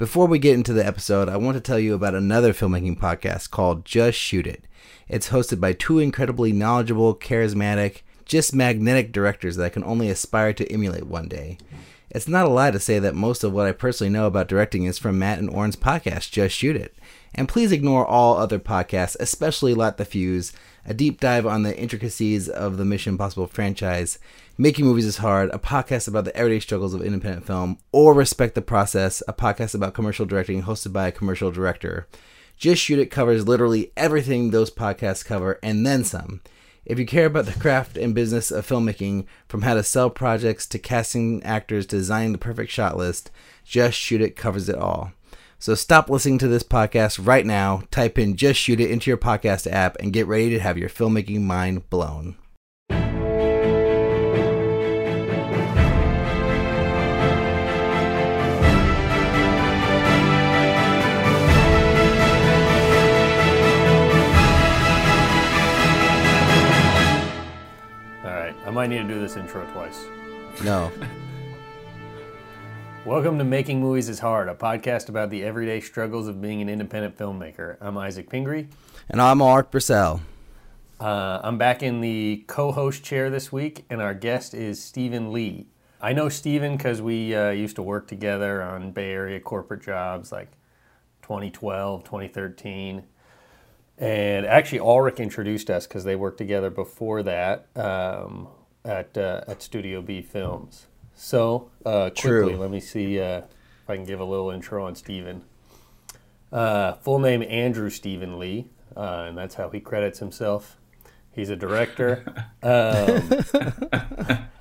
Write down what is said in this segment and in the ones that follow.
Before we get into the episode, I want to tell you about another filmmaking podcast called Just Shoot It. It's hosted by two incredibly knowledgeable, charismatic, just magnetic directors that I can only aspire to emulate one day. It's not a lie to say that most of what I personally know about directing is from Matt and Oren's podcast, Just Shoot It. And please ignore all other podcasts, especially Light the Fuse, a deep dive on the intricacies of the Mission Impossible franchise, Making Movies is Hard, a podcast about the everyday struggles of independent film, or Respect the Process, a podcast about commercial directing hosted by a commercial director. Just Shoot It covers literally everything those podcasts cover and then some. If you care about the craft and business of filmmaking, from how to sell projects to casting actors to designing the perfect shot list, Just Shoot It covers it all. So stop listening to this podcast right now, type in Just Shoot It into your podcast app, and get ready to have your filmmaking mind blown. I might need to do this intro twice. No. Welcome to Making Movies is Hard, a podcast about the everyday struggles of being an independent filmmaker. I'm Isaac Pingree. And I'm Alrik Bursell. Uh, I'm back in the co-host chair this week, and our guest is Stephen Lee. I know Stephen because we uh, used to work together on Bay Area corporate jobs like 2012, 2013. And actually, Alrik introduced us because they worked together before that um, at, uh, at Studio B Films. So, uh, quickly, True. let me see uh, if I can give a little intro on Stephen. Uh, full name Andrew Stephen Lee, uh, and that's how he credits himself. He's a director. Um,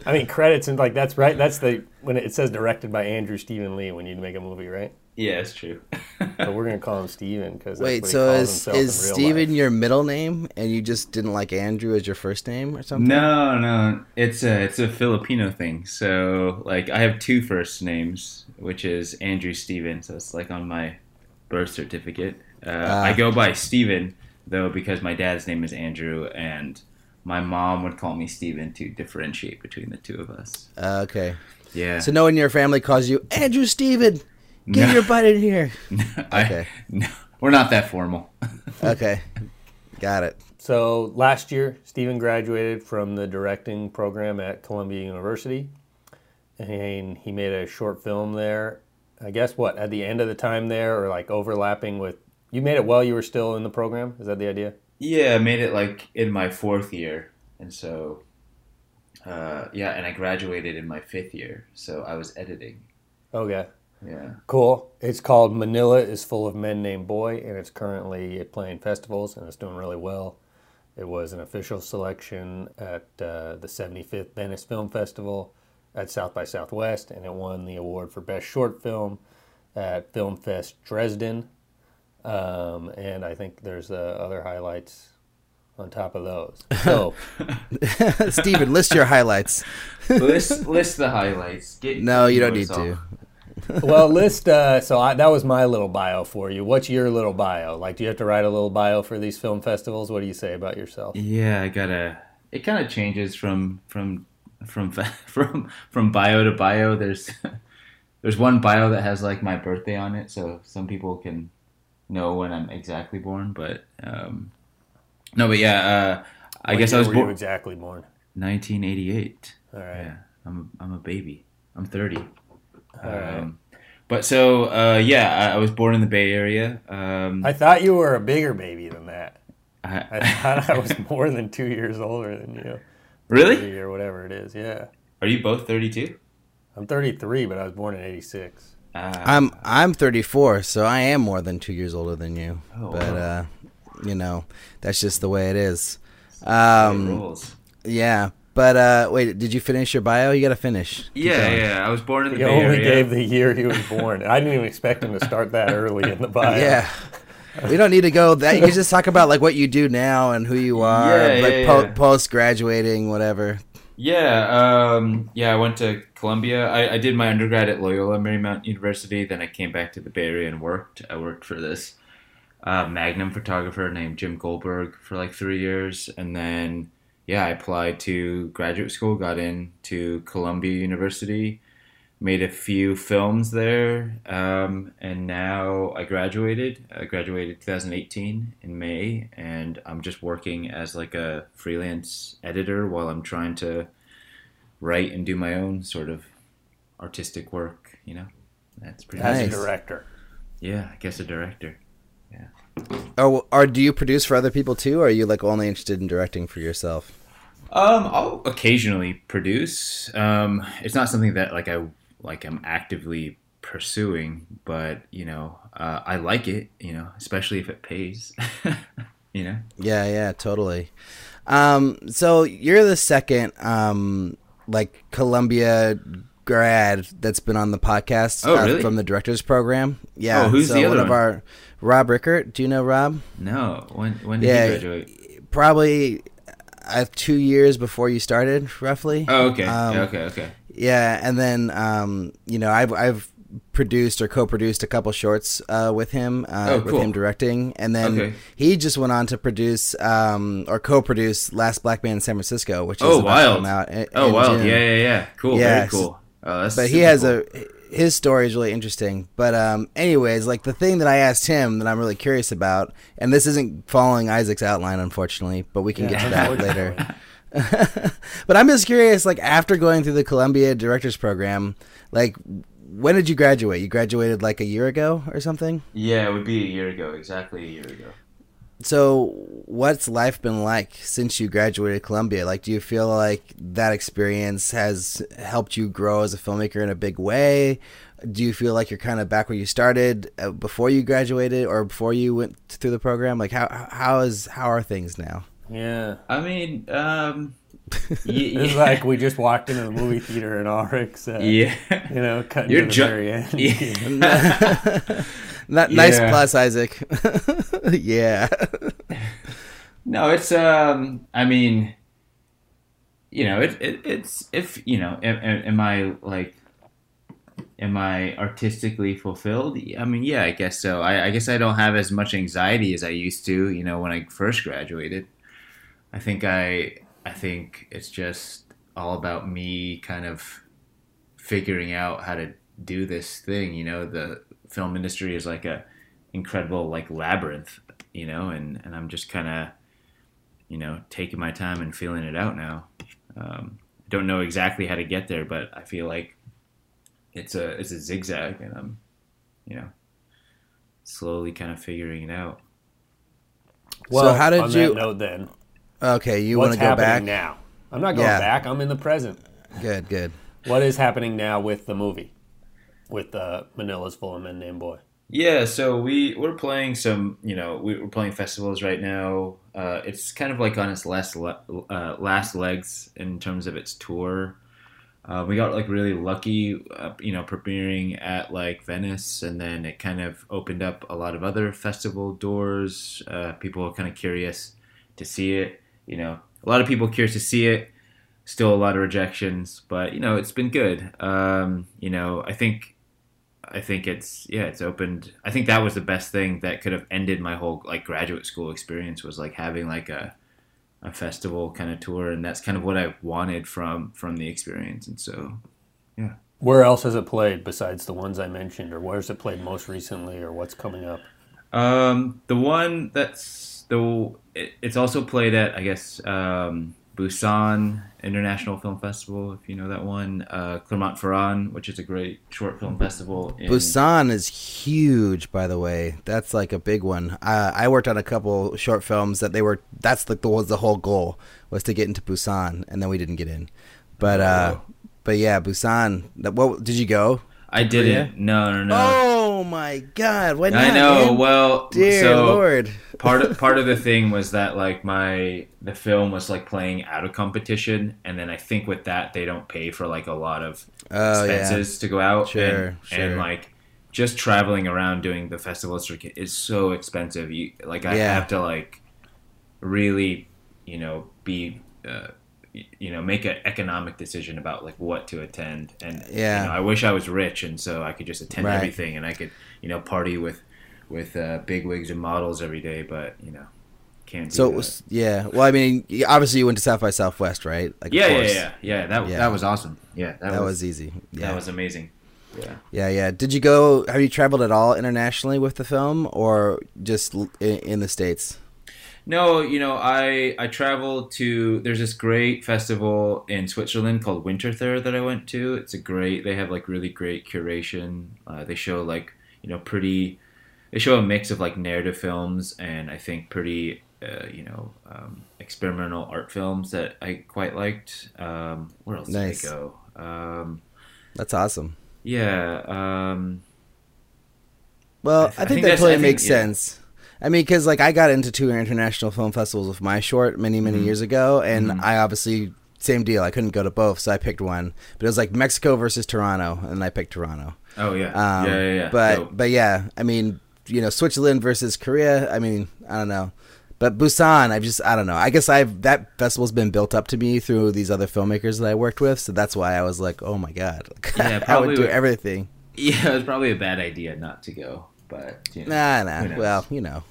I mean, credits and like that's right. That's the when it says directed by Andrew Stephen Lee when you make a movie, right? Yeah, it's true. But we're gonna call him Stephen because Wait, what so he calls is himself is Stephen life. your middle name and you just didn't like Andrew as your first name or something? no, no, it's a it's a Filipino thing. So like, I have two first names, which is Andrew Stephen. So it's like on my birth certificate. Uh, Ah. I go by Stephen though because my dad's name is Andrew, and my mom would call me Stephen to differentiate between the two of us. Uh, okay. Yeah. So no one in your family calls you Andrew Stephen. Get No. your butt in here. I- okay. no, we're not that formal. Okay. Got it. So last year, Stephen graduated from the directing program at Columbia University, and he made a short film there. I guess what at the end of the time there, or like overlapping with. You made it while you were still in the program. Is that the idea? Yeah, I made it like in my fourth year, and so uh, yeah, and I graduated in my fifth year, so I was editing. Okay. Yeah, Cool. It's called Manila is Full of Men Named Boy, and it's currently playing festivals, and it's doing really well. It was an official selection at uh, the 75th Venice Film Festival at South by Southwest, and it won the award for Best Short Film at Film Fest Dresden. Um, and I think there's uh, other highlights on top of those. So, Stephen, list your highlights. list list the highlights. Get, No, you don't notes need to. Well, list. Uh, so I, that was my little bio for you. What's your little bio? Like, do you have to write a little bio for these film festivals? What do you say about yourself? Yeah, I gotta. It kind of changes from from from from from bio to bio. There's there's one bio that has like my birthday on it, so some people can know when I'm exactly born. But um, no, but yeah, uh, I What guess I was born exactly born. 1988. All right. Yeah, I'm a, I'm a baby. I'm 30. All right. Um, but so uh, yeah, I, I was born in the Bay Area. Um, I thought you were a bigger baby than that. I, I thought I was more than two years older than you. really? Or whatever it is. Yeah. Are you both 32? I'm 33, but I was born in 86. Uh, I'm I'm 34, so I am more than two years older than you. Oh, but wow. uh, you know, that's just the way it is. Um, rules. yeah. But uh, wait, did you finish your bio? You got to finish. Keep Yeah, going. yeah. I was born in the He Bay only Area. gave the year he was born. I didn't even expect him to start that early in the bio. Yeah. We don't need to go that. You can just talk about like what you do now and who you are, Yeah, like yeah, po- yeah. post graduating, whatever. Yeah, um, yeah. I went to Columbia. I, I did my undergrad at Loyola Marymount University. Then I came back to the Bay Area and worked. I worked for this uh, Magnum photographer named Jim Goldberg for like three years, and then yeah, I applied to graduate school, got in to Columbia University, made a few films there, um, and now I graduated. I graduated 2018 in May, and I'm just working as like a freelance editor while I'm trying to write and do my own sort of artistic work. You know, that's pretty. As Nice. a director. Yeah, I guess a director. Yeah. Or, or do you produce for other people too, or are you like only interested in directing for yourself? Um, I'll occasionally produce. Um, it's not something that like I like I'm actively pursuing, but you know, uh, I like it. You know, especially if it pays. you know. Yeah, yeah, totally. Um, so you're the second, um, like Columbia grad that's been on the podcast Oh, uh, really? from the directors program. Yeah. Oh, who's so the other one of our Rob Rickert. Do you know Rob? No. When when did Yeah. you graduate? Probably uh, two years before you started, roughly. Oh, okay. Um, okay. Okay. Yeah, and then um, you know I've I've produced or co-produced a couple shorts uh, with him uh, Oh, with him directing, and then Okay. he just went on to produce um, or co-produce Last Black Man in San Francisco, which is Oh, wild. come out. in- Oh, in wow. June. Yeah, yeah, yeah. Cool. Yeah, Very cool. Oh, that's But he has cool. a his story is really interesting. But um, anyways, like the thing that I asked him that I'm really curious about, and this isn't following Isaac's outline, unfortunately, but we can get to that later. but I'm just curious, like after going through the Columbia Directors Program, like when did you graduate? You graduated like a year ago or something. Yeah, it would be a year ago. Exactly a year ago. So, what's life been like since you graduated Columbia? Like, do you feel like that experience has helped you grow as a filmmaker in a big way? Do you feel like you're kind of back where you started uh, before you graduated or before you went through the program? Like, how how is how are things now? Yeah. I mean, um, y- It's like we just walked into the movie theater in Alrik. Uh, yeah. You know, cutting You're to the ju- very end. Yeah. Not nice Yeah. plus, Isaac. yeah. No, it's um. I mean, you know, it, it it's if you know, am, am am I like, am I artistically fulfilled? I mean, yeah, I guess so. I, I guess I don't have as much anxiety as I used to. You know, when I first graduated, I think I I think it's just all about me kind of figuring out how to do this thing. You know, the film industry is like a incredible like labyrinth. You know, and and I'm just kind of you know, taking my time and feeling it out now. Um, I don't know exactly how to get there, but I feel like it's a it's a zigzag, and I'm, you know, slowly kind of figuring it out. Well, how did on you- That note, then, Okay, you want to go back? now? I'm not going Yeah. back. I'm in the present. Good, good. What is happening now with the movie? With uh, Manila's Men Named Boy. Yeah, so we we're playing some, you know, we- we're playing festivals right now. Uh, it's kind of like on its last le- uh, last legs in terms of its tour. Uh, we got like really lucky, uh, you know, premiering at like Venice, and then it kind of opened up a lot of other festival doors. Uh, people are kind of curious to see it. You know, a lot of people curious to see it. Still a lot of rejections, but you know, it's been good. Um, you know, I think I think it's yeah, it's opened. I think that was the best thing that could have ended my whole like graduate school experience was like having like a a festival kind of tour, and that's kind of what I wanted from from the experience. And so yeah. Where else has it played besides the ones I mentioned, or where's it played most recently, or what's coming up? um, the one that's the it, it's also played at I guess um, Busan International Film Festival, if you know that one. Uh, Clermont-Ferrand, which is a great short film festival. In, Busan is huge, by the way. That's like a big one. Uh, I worked on a couple short films that they were. That's like the was the whole goal was to get into Busan, and then we didn't get in. But uh, Oh. but yeah, Busan. That, what did you go? I didn't. No, no, no. Oh my God! Why not? I know. man? Well, dear so Lord. part of part of the thing was that like my the film was like playing out of competition, and then I think with that they don't pay for like a lot of Oh yeah. expenses to go out. Sure, and, sure. and like just traveling around doing the festival circuit is so expensive. You like I Yeah. have to like really, you know, be. Uh, you know, make an economic decision about like what to attend, and Yeah. you know, I wish I was rich, and so I could just attend Right. everything, and I could, you know, party with with uh, big wigs and models every day. But you know, can't. Do So was yeah. Well, I mean, obviously you went to South by Southwest, right? Like, of yeah, yeah, yeah, yeah. That Yeah. that was awesome. Yeah, that, That was, was easy. Yeah. that was amazing. Yeah. Yeah, yeah. Did you go? Have you traveled at all internationally with the film, or just in, in the states? No, you know, I I traveled to. There's this great festival in Switzerland called Winterthur that I went to. It's a great. They have like really great curation. Uh, they show like you know pretty. They show a mix of like narrative films and I think pretty uh, you know um, experimental art films that I quite liked. Um, where else Nice. did I go? Um, That's awesome. yeah. Um, Well, I I, th- I think think that totally I think- makes yeah. sense. I mean, because like I got into two international film festivals with my short many, many Mhm. years ago, and Mhm. I obviously same deal. I couldn't go to both, so I picked one. But it was like Mexico versus Toronto, and I picked Toronto. oh yeah. Um, yeah, yeah, yeah. But Dope. but yeah, I mean, you know, Switzerland versus Korea. I mean, I don't know. But Busan, I've just I don't know. I guess I've that festival's been built up to me through these other filmmakers that I worked with, so that's why I was like, oh my god, Yeah, I would do would- everything. yeah, it was probably a bad idea not to go. But you know, Nah, nah. Well, you know,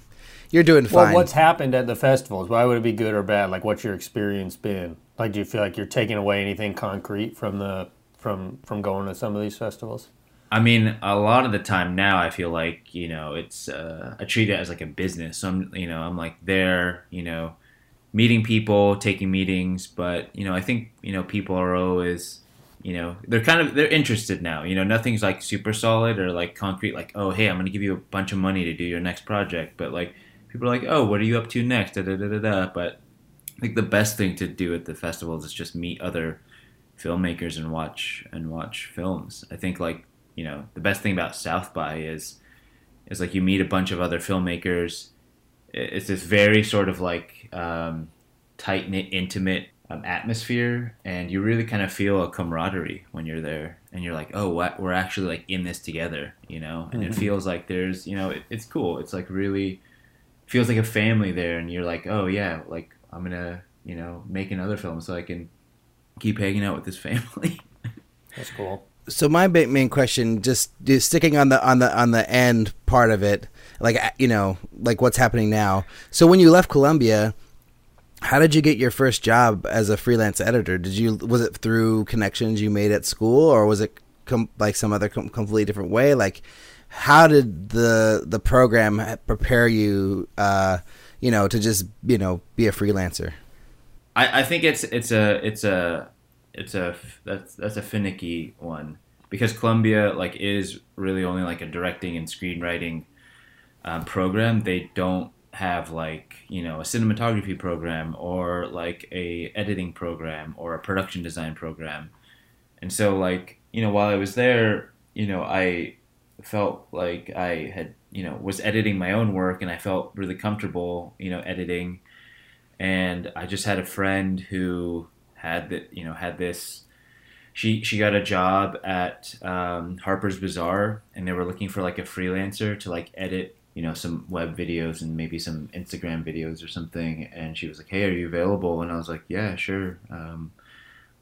you're doing Well, fine. what's happened at the festivals? Why would it be good or bad? Like, what's your experience been? Like, do you feel like you're taking away anything concrete from the from from going to some of these festivals? I mean, a lot of the time now, I feel like you know, it's uh, I treat it as like a business. So I'm, you know, I'm like there, you know, meeting people, taking meetings. But you know, I think you know, people are always, you know, they're kind of they're interested now. You know, nothing's like super solid or like concrete. Like, oh, hey, I'm going to give you a bunch of money to do your next project. But like, people are like, oh, what are you up to next? Da da da da da. But I think the best thing to do at the festivals is just meet other filmmakers and watch and watch films. I think like you know the best thing about South by is is like you meet a bunch of other filmmakers. It's this very sort of like um, tight knit, intimate um, atmosphere, and you really kind of feel a camaraderie when you're there, and you're like, oh, what? we're actually like in this together, you know. And it feels like there's, you know, it, it's cool. It's like really feels like a family there, and you're like, oh yeah, like I'm gonna, you know, make another film so I can keep hanging out with this family. That's cool. so my main question, just, just sticking on the on the on the end part of it, like you know, like what's happening now. So when you left Columbia, how did you get your first job as a freelance editor? Did you was it through connections you made at school, or was it com- like some other com- completely different way? Like, how did the the program prepare you, uh, you know, to just you know be a freelancer? I, I think it's it's a it's a it's a that's that's a finicky one because Columbia like is really only like a directing and screenwriting um, program. They don't have like you know a cinematography program or like a editing program or a production design program, and so like you know while I was there, you know I felt like I had you know was editing my own work and I felt really comfortable you know editing and I just had a friend who had that you know had this. She she got a job at um, Harper's Bazaar, and they were looking for like a freelancer to like edit you know some web videos and maybe some Instagram videos or something. And she was like, "Hey, are you available?" And I was like, "Yeah, sure. Um,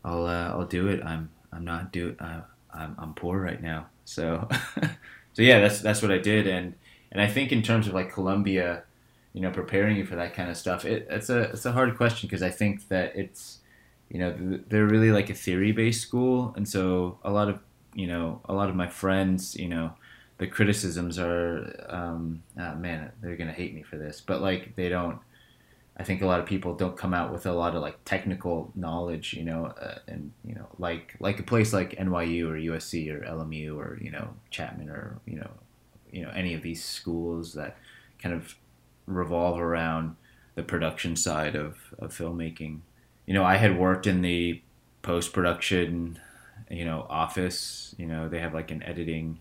I'll uh, I'll do it. I'm I'm not do I, I'm I'm poor right now, so so yeah, that's that's what I did. And and I think in terms of like Columbia you know preparing you for that kind of stuff it, it's a it's a hard question because i think that it's you know they're really like a theory based school and so a lot of you know a lot of my friends you know the criticisms are um ah, man they're gonna hate me for this but like they don't i think a lot of people don't come out with a lot of like technical knowledge you know uh, and you know like like a place like nyu or usc or lmu or you know chapman or you know you know any of these schools that kind of revolve around the production side of, of filmmaking. You know, I had worked in the post production, you know, office. You know, they have like an editing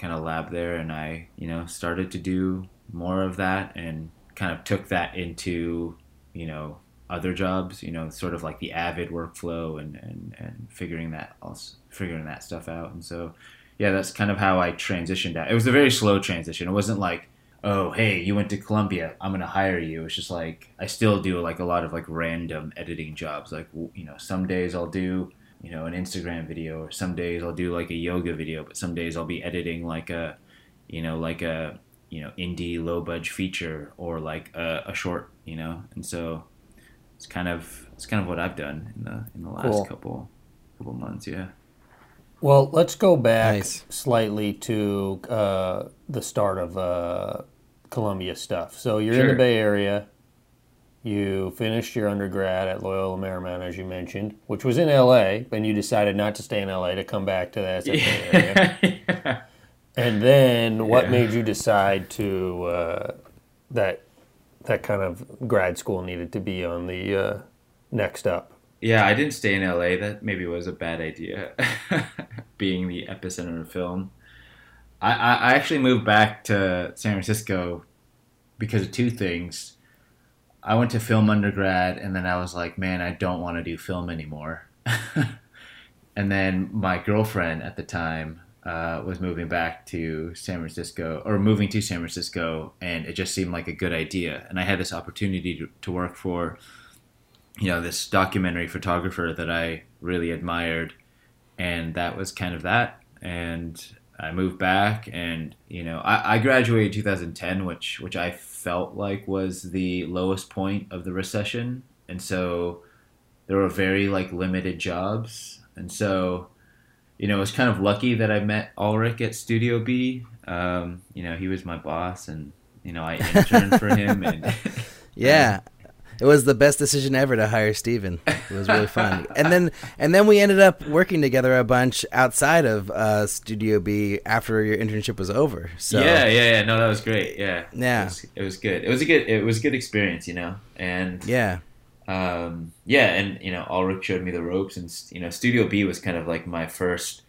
kind of lab there, and I, you know, started to do more of that and kind of took that into, you know, other jobs. You know, sort of like the Avid workflow and and and figuring that also figuring that stuff out. And so, yeah, that's kind of how I transitioned out. It was a very slow transition. It wasn't like oh hey you went to columbia i'm gonna hire you it's just like i still do like a lot of like random editing jobs like you know some days i'll do you know an instagram video or some days i'll do like a yoga video but some days i'll be editing like a you know like a you know indie low budget feature or like a, a short you know and so it's kind of it's kind of what I've done in the in the last Cool. couple couple months yeah Well, let's go back Nice. slightly to uh, the start of uh, Columbia stuff. So you're in the Bay Area. You finished your undergrad at Loyola Marymount, as you mentioned, which was in LA, and you decided not to stay in LA to come back to the SFA area. yeah. And then, what Yeah. made you decide to uh, that that kind of grad school needed to be on the uh, next up? Yeah, I didn't stay in LA. That maybe was a bad idea, being the epicenter of film. I, I, I actually moved back to San Francisco because of two things. I went to film undergrad, and then I was like, man, I don't want to do film anymore. and then my girlfriend at the time uh, was moving back to San Francisco, or moving to San Francisco, and it just seemed like a good idea. And I had this opportunity to, to work for you know this documentary photographer that I really admired, and that was kind of that. And I moved back, and you know I, I graduated 2010, which which I felt like was the lowest point of the recession, and so there were very like limited jobs, and so you know it was kind of lucky that I met Alrik at Studio B. Um, you know he was my boss, and you know I interned for him, and Yeah. It was the best decision ever to hire Stephen. It was really fun. and then and then we ended up working together a bunch outside of uh, Studio B after your internship was over. So yeah, yeah, yeah. No, that was great. Yeah, Yeah. It was, it was good. It was a good. It was a good experience, you know. And yeah. um, yeah, and you know, Alrik showed me the ropes, and you know, Studio B was kind of like my first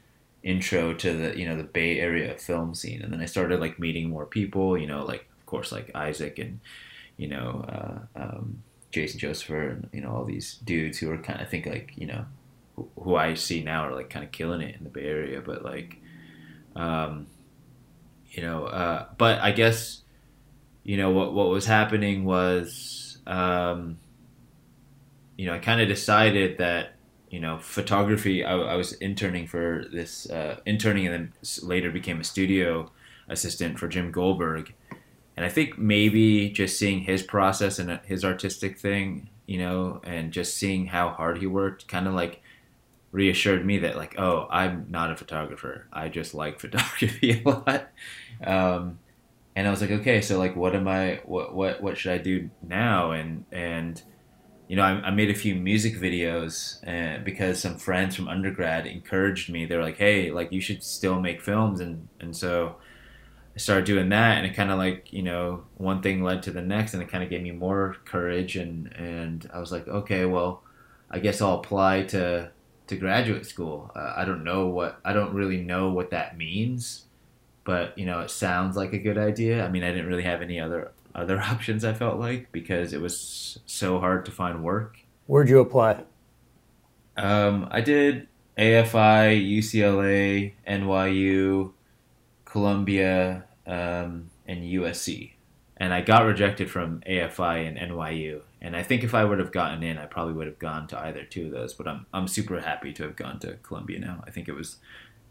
intro to the you know the Bay Area film scene, and then I started like meeting more people. You know, like of course like Isaac and you know uh, um, Jason Josepher and you know all these dudes who are kind of I think like you know who, who I see now are like kind of killing it in the Bay Area, but like um, you know, uh, but I guess you know what what was happening was um, you know I kind of decided that you know photography. I, I was interning for this uh, interning and then later became a studio assistant for Jim Goldberg, and I think maybe just seeing his process and uh, his artistic thing, you know, and just seeing how hard he worked, kind of like reassured me that like oh i'm not a photographer. I just like photography a lot. Um, and i was like okay so like what am i what what what should i do now? And and you know i, I made a few music videos uh, because some friends from undergrad encouraged me. They're like hey like you should still make films. And and so I started doing that, and it kind of like you know one thing led to the next, and it kind of gave me more courage, and and I was like, okay, well, I guess I'll apply to to graduate school. Uh, I don't know what I don't really know what that means, but you know it sounds like a good idea. I mean, I didn't really have any other other options. I felt like because it was so hard to find work. Where'd you apply? Um, I did AFI, UCLA, NYU, Columbia, um, and USC. And I got rejected from AFI and NYU. And I think if I would have gotten in, I probably would have gone to either two of those. But I'm, I'm super happy to have gone to Columbia now. I think it was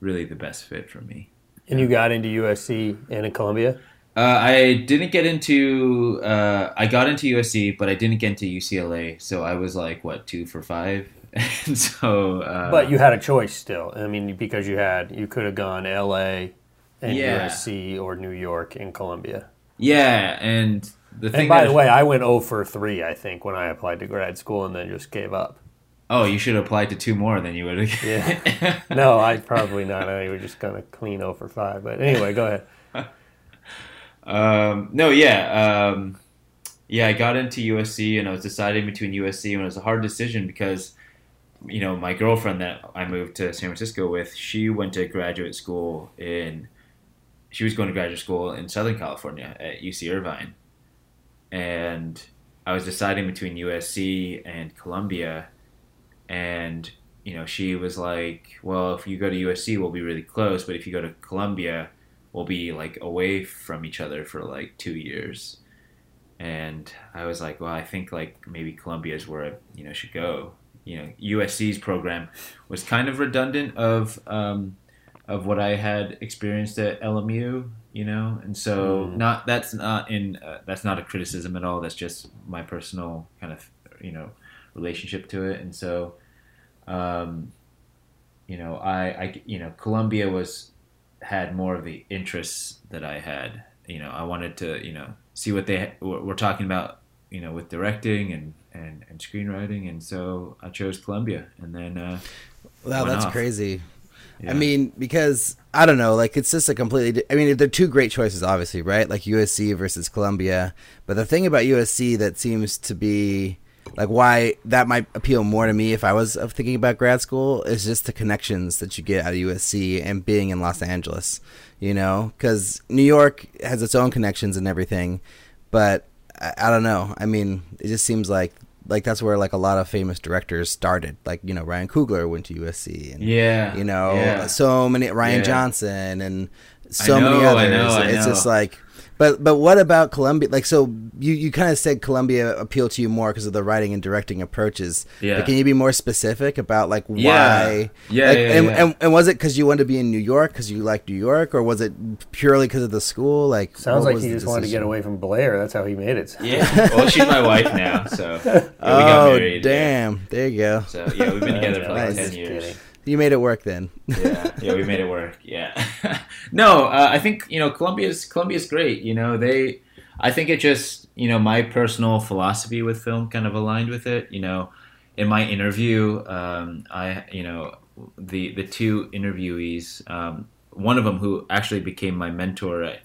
really the best fit for me. And you got into USC and in Columbia? Uh, I didn't get into. Uh, I got into USC, but I didn't get into UCLA. So I was like, what, two for five? and so. Uh, But you had a choice still. I mean, because you had, you could have gone LA and Yeah. USC or New York and Columbia. Yeah, and the thing. And by the way, I went 0 for 3, I think, when I applied to grad school and then just gave up. oh, you should have applied to two more than you would have. Yeah. No, I probably not. I was just going to clean 0 for 5. But anyway, go ahead. um, no, yeah, um, yeah. I got into USC, and I was deciding between USC, and it was a hard decision because, you know, my girlfriend that I moved to San Francisco with, she went to graduate school in. She was going to graduate school in Southern California at UC Irvine, and I was deciding between USC and Columbia, and you know, she was like, "Well, if you go to USC, we'll be really close, but if you go to Columbia, we'll be like away from each other for like two years." And I was like, "Well, I think like maybe Columbia is where I, you know, should go." You know, USC's program was kind of redundant of um, of what I had experienced at LMU, you know, and so Mm. not that's not in uh, that's not a criticism at all. That's just my personal kind of you know relationship to it, and so um, you know I I you know Columbia was had more of the interests that I had. You know, I wanted to you know see what they were were talking about. You know, with directing and, and, and screenwriting, and so I chose Columbia, and then uh, Wow, that's off. crazy. Yeah. I mean, because I don't know, like it's just a completely. I mean, they're two great choices, obviously, right? Like USC versus Columbia. But the thing about USC that seems to be like why that might appeal more to me if I was uh, thinking about grad school is just the connections that you get out of USC and being in Los Angeles. You know, because New York has its own connections and everything, but I, I don't know. I mean, it just seems like. Like that's where like a lot of famous directors started. Like you know Ryan Coogler went to USC, and yeah, you know yeah. so many Rian Yeah. Johnson and so I many others. I know, I it's know. just like, but but what about Columbia? Like, so you you kind of said Columbia appealed to you more because of the writing and directing approaches. Yeah. But can you be more specific about like why? Yeah. Yeah, Like, yeah, and, yeah. And, and was it because you wanted to be in New York because you liked New York, or was it purely because of the school? Like, Sounds like was he the just wanted to get away from Blair. That's how he made it. Yeah. Well, she's my wife now, so yeah, we Oh got married. yeah. damn! There you go. So yeah, we've been together for like Nice. ten years. kidding. You made it work then. Yeah, yeah, we made it work. Yeah. no, uh, I think you know Columbia's Columbia's great. You know they, I think it just you know my personal philosophy with film kind of aligned with it. You know, in my interview, um, I you know the the two interviewees, um, one of them who actually became my mentor at,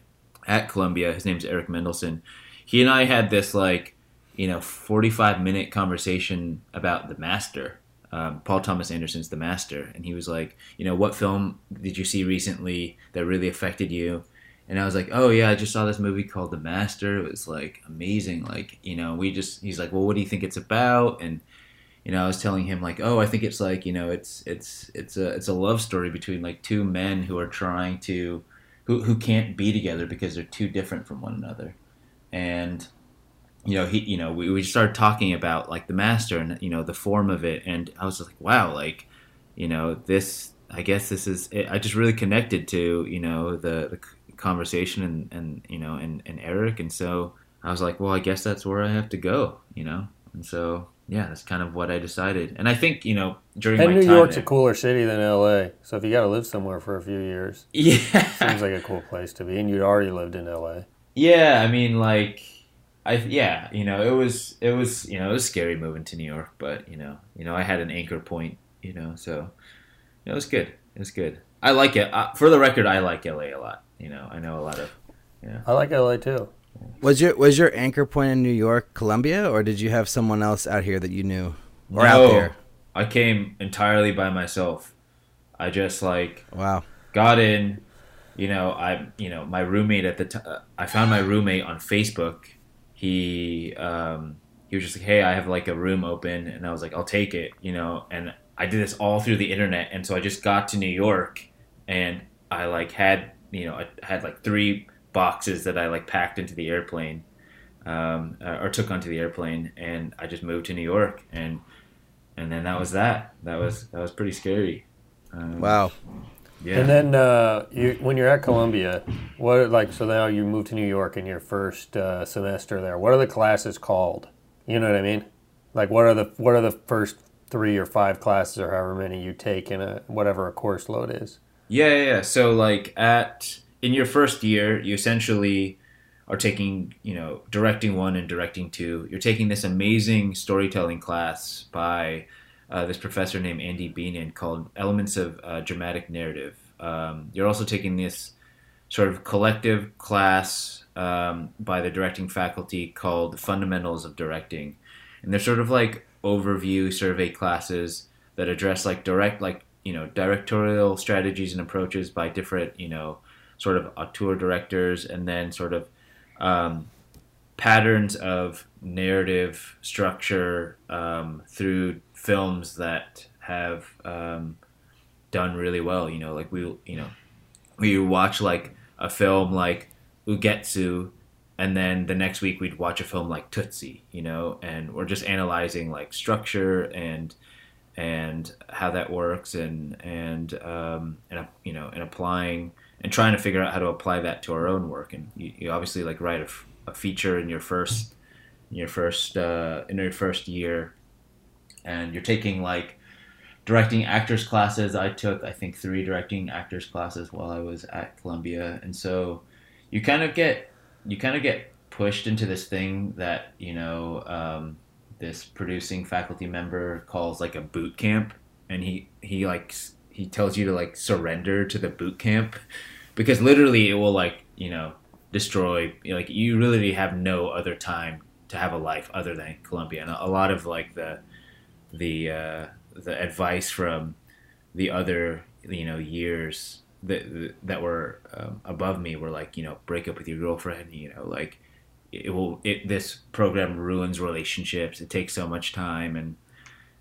at Columbia, his name's Eric Mendelsohn. He and I had this like you know 45 minute conversation about the master um, paul thomas anderson's the master and he was like you know what film did you see recently that really affected you? And i was like oh yeah i just saw this movie called the master. It was like amazing. Like you know we just he's like well what do you think it's about? And you know i was telling him like oh i think it's like you know it's it's it's a it's a love story between like two men who are trying to who, who can't be together because they're too different from one another. And you know he you know we, we started talking about like the master and you know the form of it and i was just like wow like you know this i guess this is it, i just really connected to you know the, the conversation and and you know and, and eric and so i was like well i guess that's where i have to go you know and so yeah that's kind of what i decided and i think you know during And my New York's a cooler city than LA. So if you got to live somewhere for a few years, yeah seems like a cool place to be. And you'd already lived in LA. Yeah, I mean, like, I yeah, you know, it was it was you know it was scary moving to New York, but you know, you know, I had an anchor point, you know, so you know, it was good. It was good. I like it. Uh, for the record, I like LA a lot. You know, I know a lot of. Yeah, I like LA too. Was your was your anchor point in New York, Columbia, or did you have someone else out here that you knew, or No, out there? I came entirely by myself. I just like Wow. got in you know i you know my roommate at the time i found my roommate on facebook he um he was just like hey i have like a room open and i was like i'll take it you know and i did this all through the internet and so i just got to new york and i like had you know i had like three boxes that i like packed into the airplane um, uh, or took onto the airplane and i just moved to new york and and then that was that that was that was pretty scary um, Wow. Yeah And then uh, you, when you're at Columbia, what like so now you moved to New York in your first uh, semester there. What are the classes called? You know what I mean? Like what are the what are the first three or five classes or however many you take in a whatever a course load is? Yeah, yeah, yeah. So like at in your first year, you essentially are taking, you know, directing one and directing two. You're taking this amazing storytelling class by uh, this professor named Andy Bienen called Elements of uh, Dramatic Narrative. Um, you're also taking this sort of collective class um, by the directing faculty called Fundamentals of Directing, and they're sort of like overview survey classes that address like direct like you know directorial strategies and approaches by different you know sort of auteur directors and then sort of um, patterns of narrative structure um, through films that have um, done really well you know like we you know we watch like a film like Ugetsu and then the next week we'd watch a film like Tootsie, you know, and we're just analyzing like structure and and how that works and and um, and you know and applying and trying to figure out how to apply that to our own work. And you, you obviously like write a, a feature in your first in your first uh, in your first year, and you're taking like directing actors classes. I took I think three directing actors classes while I was at Columbia, and so you kind of get you kind of get pushed into this thing that you know um, this producing faculty member calls like a boot camp, and he he like he tells you to like surrender to the boot camp. Because literally it will like you know destroy like you really have no other time to have a life other than Columbia, and a, a lot of like the the uh, the advice from the other you know years that that were um, above me were like you know break up with your girlfriend you know like it will it this program ruins relationships. It takes so much time. And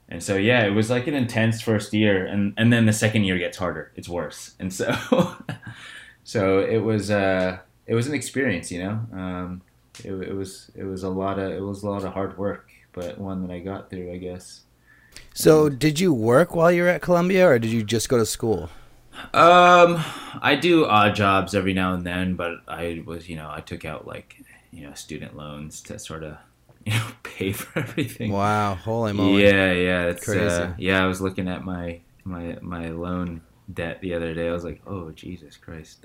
and so yeah it was like an intense first year. And and then the second year gets harder. It's worse. And so so it was uh it was an experience you know? Um it, it was it was a lot of it was a lot of hard work but one that I got through I guess So, did you work while you were at Columbia, or did you just go to school? Um, I do odd jobs every now and then, but I was, you know, I took out like, you know, student loans to sort of, you know, pay for everything. Wow, holy moly! Yeah, yeah, it's Crazy. Uh, yeah, I was looking at my my my loan debt the other day. I was like, oh Jesus Christ.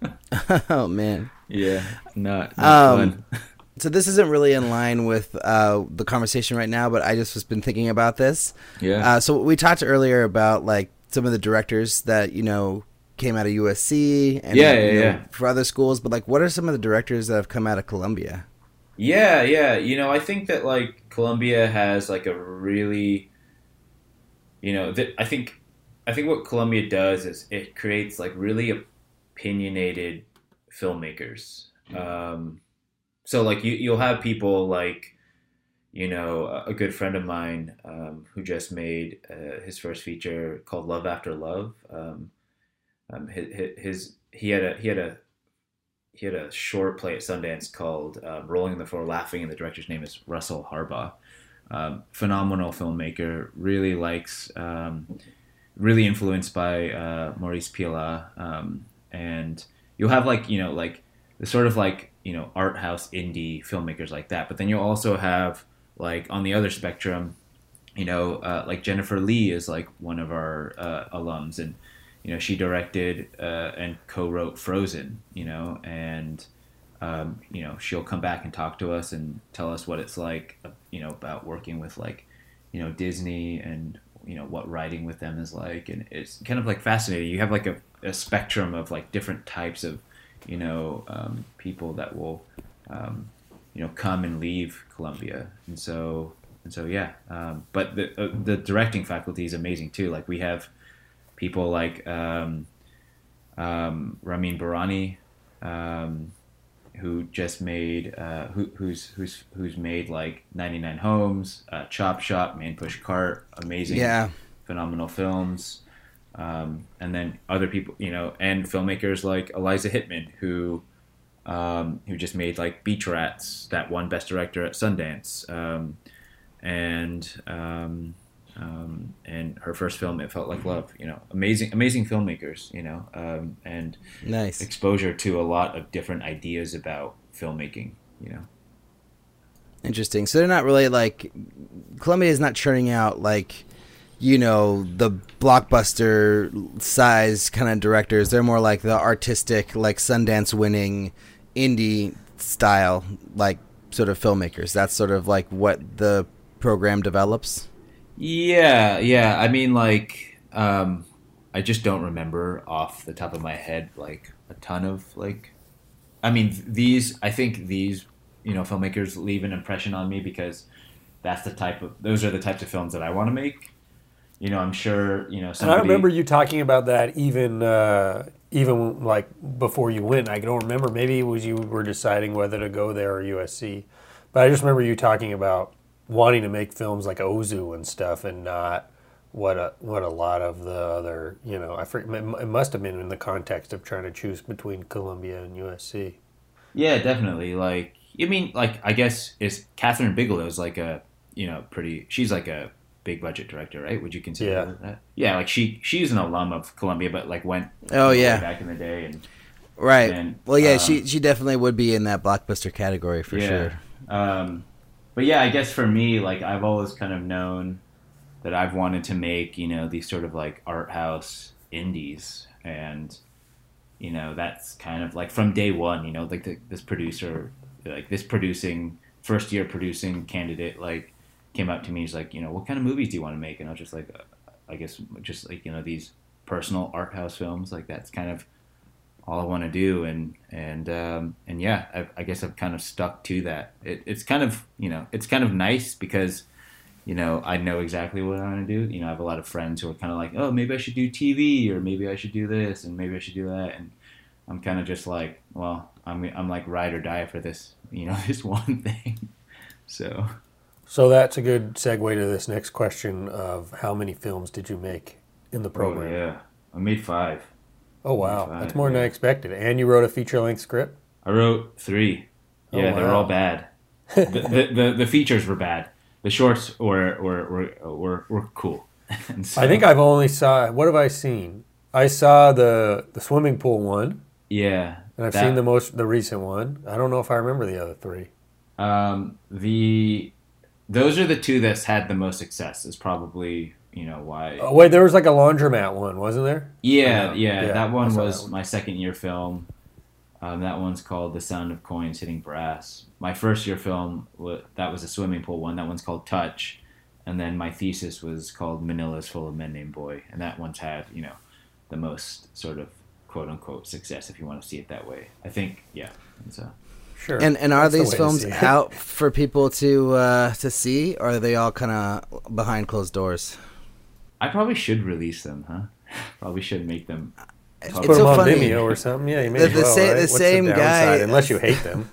oh man. yeah, not, not Um, fun. So this isn't really in line with uh, the conversation right now, but I just was been thinking about this. Yeah. Uh, so we talked earlier about like some of the directors that you know came out of USC and Yeah, yeah, know, yeah. for other schools, but like what are some of the directors that have come out of Columbia? Yeah, yeah. You know, I think that like Columbia has like a really, you know, that I think, I think what Columbia does is it creates like really opinionated filmmakers. Um, so like you, you'll have people like, you know, a- good friend of mine um, who just made uh, his first feature called Love After Love. Um, um, his, his he had a he had a he had a short play at Sundance called um, "Rolling on the Floor Laughing," and the director's name is Russell Harbaugh. Um, phenomenal filmmaker, really likes, um, really influenced by uh, Maurice Pialat, um, and you'll have like you know like the sort of like you know art house indie filmmakers like that, but then you'll also have like on the other spectrum, you know uh, like Jennifer Lee is like one of our uh, alums. And you know she directed uh, and co-wrote Frozen you know and um, you know she'll come back and talk to us and tell us what it's like uh, you know about working with like you know Disney and you know what writing with them is like. And it's kind of like fascinating. You have like a, a spectrum of like different types of you know um, people that will um, you know come and leave Columbia and so and so yeah um, but the uh, the directing faculty is amazing too like we have people like um, um, Ramin Bahrani, um, who just made uh, who, who's who's who's made like 99 Homes, uh, Chop Shop, Man Push Cart, amazing, Yeah. phenomenal films. Um, and then other people, you know, and filmmakers like Eliza Hittman, who um, who just made like Beach Rats, that won Best Director at Sundance, um, and um, um, and her first film, It Felt Like Love. You know, amazing, amazing filmmakers. You know, um, and Nice. exposure to a lot of different ideas about filmmaking. You know. Interesting. So they're not really like Columbia is not churning out like you know the blockbuster size kind of directors. They're more like the artistic, like Sundance winning indie style, like sort of filmmakers. That's sort of like what the program develops. Yeah, yeah. I mean, like, um, I just don't remember off the top of my head like a ton of like. I mean, these. I think these, you know, filmmakers leave an impression on me because that's the type of. Those are the types of films that I want to make. You know, I'm sure. You know, And. I remember you talking about that even uh, even like before you went. I don't remember. Maybe it was you were deciding whether to go there or USC. But I just remember you talking about wanting to make films like Ozu and stuff, and not what a what a lot of the other you know. I forget, it must have been in the context of trying to choose between Columbia and USC. Yeah, definitely. Like, I mean, like, I guess is Kathryn Bigelow's like a, you know, pretty. She's like a big budget director, right? Would you consider Yeah. that? Yeah, like she she's an alum of Columbia, but like went Oh, yeah. back in the day, and Right. And, well, yeah, um, she she definitely would be in that blockbuster category for sure. Um, but yeah, I guess for me, like I've always kind of known that I've wanted to make, you know, these sort of like art house indies, and you know, that's kind of like from day one, you know, like the, this producer, like this producing first year producing candidate, like came up to me, he's like, you know, what kind of movies do you want to make? And I was just like, uh, I guess just like you know these personal art house films, like that's kind of all I want to do, and and um, and yeah, I, I guess I've kind of stuck to that. It, it's kind of you know it's kind of nice because you know I know exactly what I want to do. You know, I have a lot of friends who are kind of like, oh, maybe I should do TV, or maybe I should do this, and maybe I should do that, and I'm kind of just like, well, I'm I'm like ride or die for this, you know, this one thing. So So that's a good segue to this next question of how many films did you make in the program? oh, program? yeah, I made five. Oh wow, Five, that's more than I expected. And you wrote a feature-length script. I wrote three. Oh, Yeah, they're all bad. the, the, the the features were bad. The shorts were were were were, were cool. So- I think I've only saw. What have I seen? I saw the the swimming pool one, yeah. and I've that- seen the most the recent one. I don't know if I remember the other three. um the those are the two that's had the most success. Is probably you know why. Oh, wait, there was like a laundromat one, wasn't there? Yeah, Yeah, yeah, yeah, that one was that one. my second year film. Um, that one's called "The Sound of Coins Hitting Brass." My first year film that was a swimming pool one. That one's called "Touch," and then my thesis was called "Manila's Full of Men Named Boy," and that one's had you know the most sort of quote unquote success, if you want to see it that way. I think, yeah. So Sure. And and are That's these way to films out for people to uh, to see, or are they all kind of behind closed doors? I probably should release them, huh? Probably should make them. It's Put them so on funny. Vimeo or something. Yeah, you may The- as the well, sa- right? the What's same downside? guy- unless you hate them.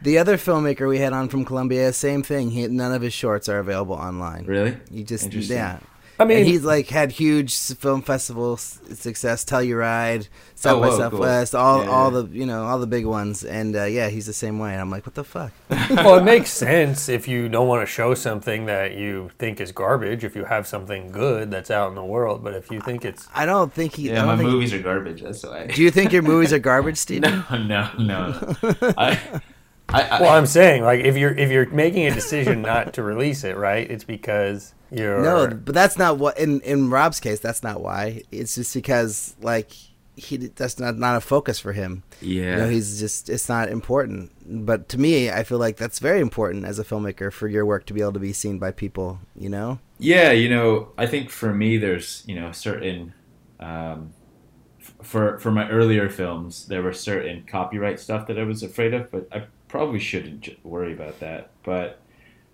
The other filmmaker we had on from Columbia, same thing. He none of his shorts are available online. Really? You just yeah. I mean, and he's like had huge film festival success. Telluride, South Oh, by whoa, cool. Southwest, all Yeah, all the you know all the big ones. And uh, yeah, he's the same way. And I'm like, what the fuck? well, it makes sense if you don't want to show something that you think is garbage. If you have something good that's out in the world, but if you think it's I don't think he. I Yeah, don't my think, movies are garbage. That's why. Do you think your movies are garbage, Steve? No, no, no. I, I, I, well, I'm saying like if you're if you're making a decision not to release it, right? It's because you're No, but that's not what in in Rob's case. That's not why. It's just because like he that's not not a focus for him. yeah. You know, he's just it's not important. But to me, I feel like that's very important as a filmmaker for your work to be able to be seen by people. You know. Yeah, you know, I think for me, there's you know certain um, for for my earlier films, there were certain copyright stuff that I was afraid of, but I probably shouldn't worry about that. But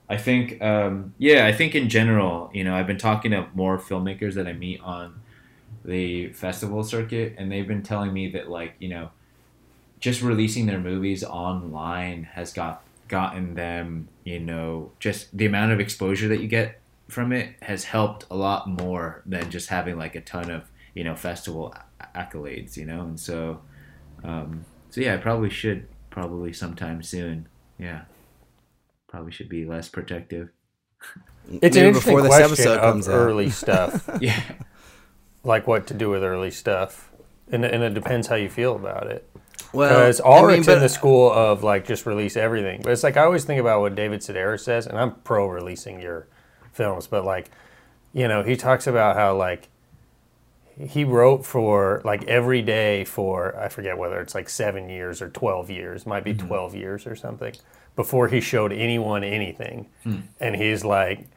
I think, um, yeah, I think in general, you know, I've been talking to more filmmakers that I meet on the festival circuit, and they've been telling me that like you know, just releasing their movies online has got gotten them, you know, just the amount of exposure that you get from it has helped a lot more than just having like a ton of you know festival accolades you know? And so um so yeah i probably should probably sometime soon. Yeah probably should be less protective it's Maybe an interesting before this question episode of comes out. early stuff, yeah like what to do with early stuff, and and it depends how you feel about it. Well, Because I mean, Alrik's in the school of like just release everything. But it's like I always think about what David Sedaris says, and I'm pro releasing your films, but like, you know, he talks about how like he wrote for like every day for I forget whether it's like seven years or twelve years, might be mm-hmm. twelve years or something, before he showed anyone anything. Hmm. And he's like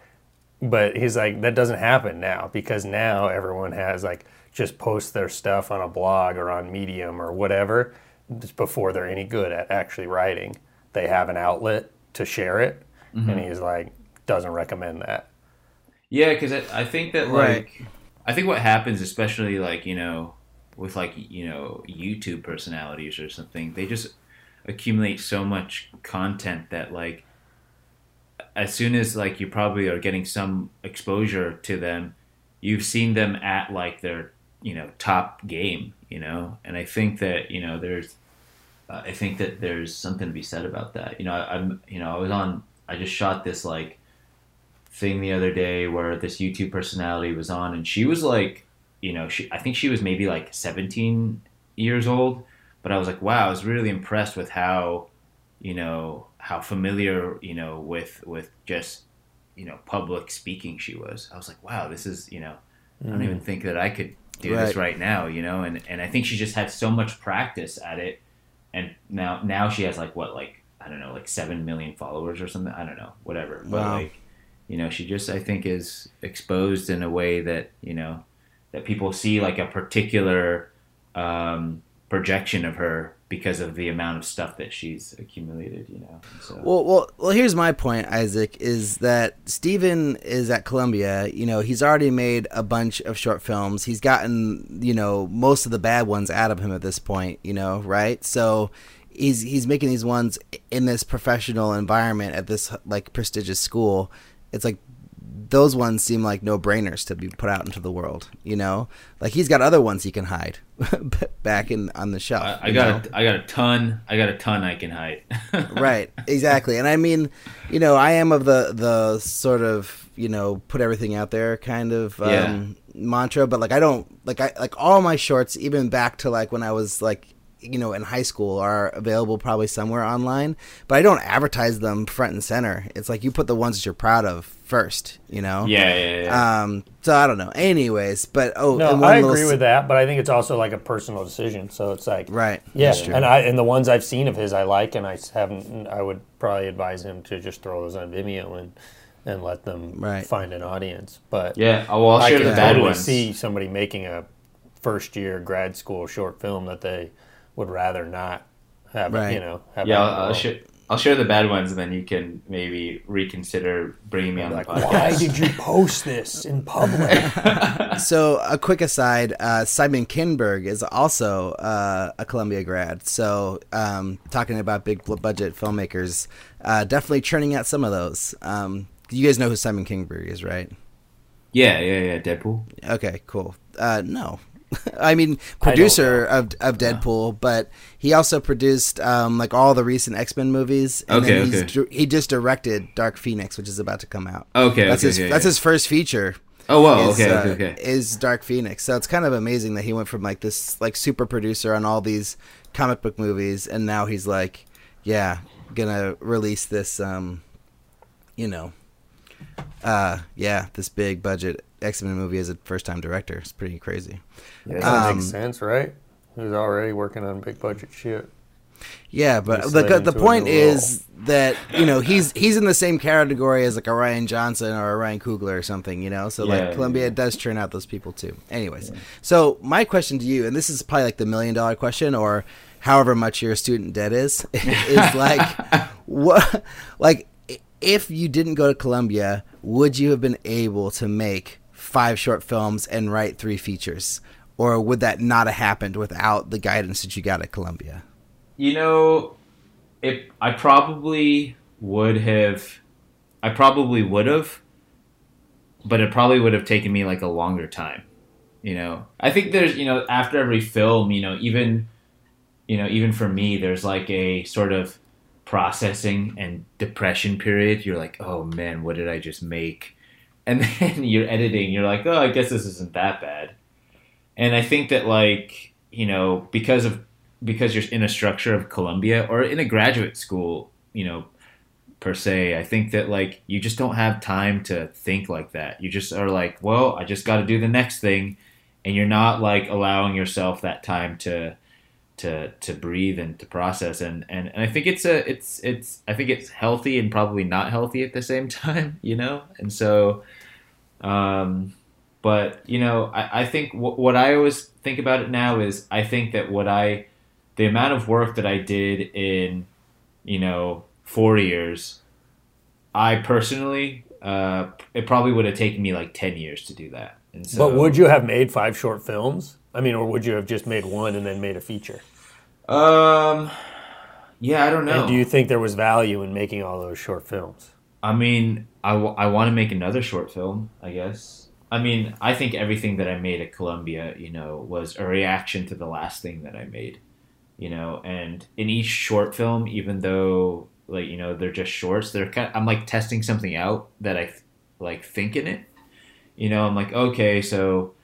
but he's like that doesn't happen now because now everyone has like just post their stuff on a blog or on medium or whatever just before they're any good at actually writing. They have an outlet to share it. Mm-hmm. And he's like doesn't recommend that. Yeah, because I, I think that Right. like I think what happens, especially like you know with like you know YouTube personalities or something, they just accumulate so much content that like as soon as like you probably are getting some exposure to them, you've seen them at like their you know top game, you know, and I think that you know there's uh, I think that there's something to be said about that. You know, I, I'm you know I was on I just shot this like thing the other day where this YouTube personality was on, and she was like, you know, she I think she was maybe like 17 years old, but I was like, wow, I was really impressed with how, you know, how familiar, you know, with with just, you know, public speaking she was. I was like, wow, this is, you know, I don't even think that I could do this Right. right now, you know, and and I think she just had so much practice at it, and now now she has like what like I don't know like seven million followers or something. I don't know, whatever. But Wow. like, you know, she just I think is exposed in a way that you know that people see like a particular um, projection of her because of the amount of stuff that she's accumulated, you know. So. Well, well, well. Here's my point, Isaac, is that Stephen is at Columbia. You know, he's already made a bunch of short films. He's gotten, you know, most of the bad ones out of him at this point. You know, right? So he's he's making these ones in this professional environment at this like prestigious school. It's like those ones seem like no brainers to be put out into the world. You know, like he's got other ones he can hide back in on the shelf. I, I got know? a, I got a ton I got a ton I can hide. right exactly and i mean you know i am of the the sort of you know put everything out there kind of um, mantra but like i don't like i like all my shorts even back to like when i was like you know in high school are available probably somewhere online but i don't advertise them front and center it's like you put the ones that you're proud of first you know Yeah, yeah, yeah. um so i don't know anyways but oh No, and one I little agree s- with that, but I think it's also like a personal decision. So it's like, right yeah, and I and the ones I've seen of his I like, and i haven't. I would probably advise him to just throw those on Vimeo and and let them Right. find an audience. But yeah, oh, well, I'll I share can the bad totally ones. see somebody making a first year grad school short film that they would rather not have. Right. You know, have Yeah, I'll, the I'll, world. share, I'll share the bad ones, and then you can maybe reconsider bringing me on Like, the podcast. why did you post this in public? so a quick aside uh, simon kinberg is also uh, a columbia grad so um, talking about big budget filmmakers uh, definitely churning out some of those um, you guys know who simon kinberg is right yeah, yeah, yeah. Deadpool. okay cool uh, no I mean, producer of of Deadpool, but he also produced um, like all the recent X Men movies. And Okay, then he's okay. he just directed Dark Phoenix, which is about to come out. Okay, that's okay, his okay, that's yeah. his first feature. Oh, wow. is, okay, uh, okay, okay. Is Dark Phoenix. So it's kind of amazing that he went from like this like super producer on all these comic book movies and now he's like, yeah, gonna release this um you know uh yeah, this big budget X Men movie as a first time director. It's pretty crazy. Yeah, that Um, makes sense, right? He's already working on big budget shit. Yeah, but the the point new is that you know he's he's in the same category as like a Rian Johnson or a Ryan Coogler or something, you know. So Yeah, like Columbia yeah. does churn out those people too. Anyways, so my question to you, and this is probably like the million dollar question, or however much your student debt is, is like what like if you didn't go to Columbia, would you have been able to make five short films and write three features? Or would that not have happened without the guidance that you got at Columbia? You know, it. I probably would have. I probably would have, but it probably would have taken me like a longer time. You know, I think there's you know after every film, you know, even you know even for me, there's like a sort of processing and depression period. You're like, oh man, what did I just make? And then you're editing. You're like, oh, I guess this isn't that bad. And I think that like you know because of because you're in a structure of Columbia or in a graduate school, you know, per se, I think that like you just don't have time to think like that. You just are like, well, I just got to do the next thing, and you're not like allowing yourself that time to to to breathe and to process. And and, and I think it's a it's it's I think it's healthy and probably not healthy at the same time, you know. And so, um, but you know, I, I think w- what I always think about it now is I think that what I the amount of work that I did in, you know, four years, I personally, uh, it probably would have taken me like ten years to do that. And so, but would you have made five short films? I mean, or would you have just made one and then made a feature? Um, yeah, I don't know. And do you think there was value in making all those short films? I mean, I, w- I want to make another short film, I guess. I mean, I think everything that I made at Columbia, you know, was a reaction to the last thing that I made, you know, and in each short film, even though, like, you know, they're just shorts, they're kind I'm like testing something out that I, like thinking it. You know, I'm like, okay, so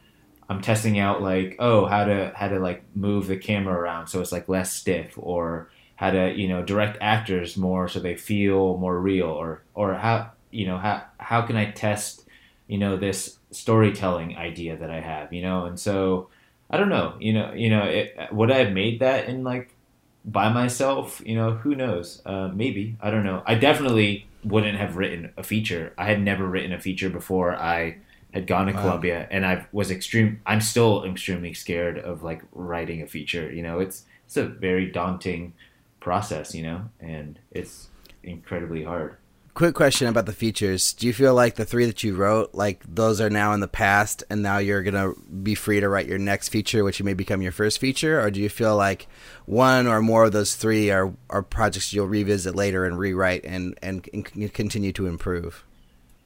I'm testing out like, oh, how to how to like move the camera around so it's like less stiff, or how to you know direct actors more so they feel more real, or or how you know how how can I test you know this storytelling idea that I have, you know, and so I don't know, you know, you know, it, would I have made that in like by myself? You know, who knows? Uh, maybe I don't know. I definitely wouldn't have written a feature. I had never written a feature before I had gone to Wow. Columbia, and I was extreme. I'm still extremely scared of like writing a feature. You know, it's it's a very daunting process. You know, and it's incredibly hard. Quick question about the features. Do you feel like the three that you wrote, like those are now in the past, and now you're gonna be free to write your next feature, which may become your first feature, or do you feel like one or more of those three are, are projects you'll revisit later and rewrite and, and, and continue to improve?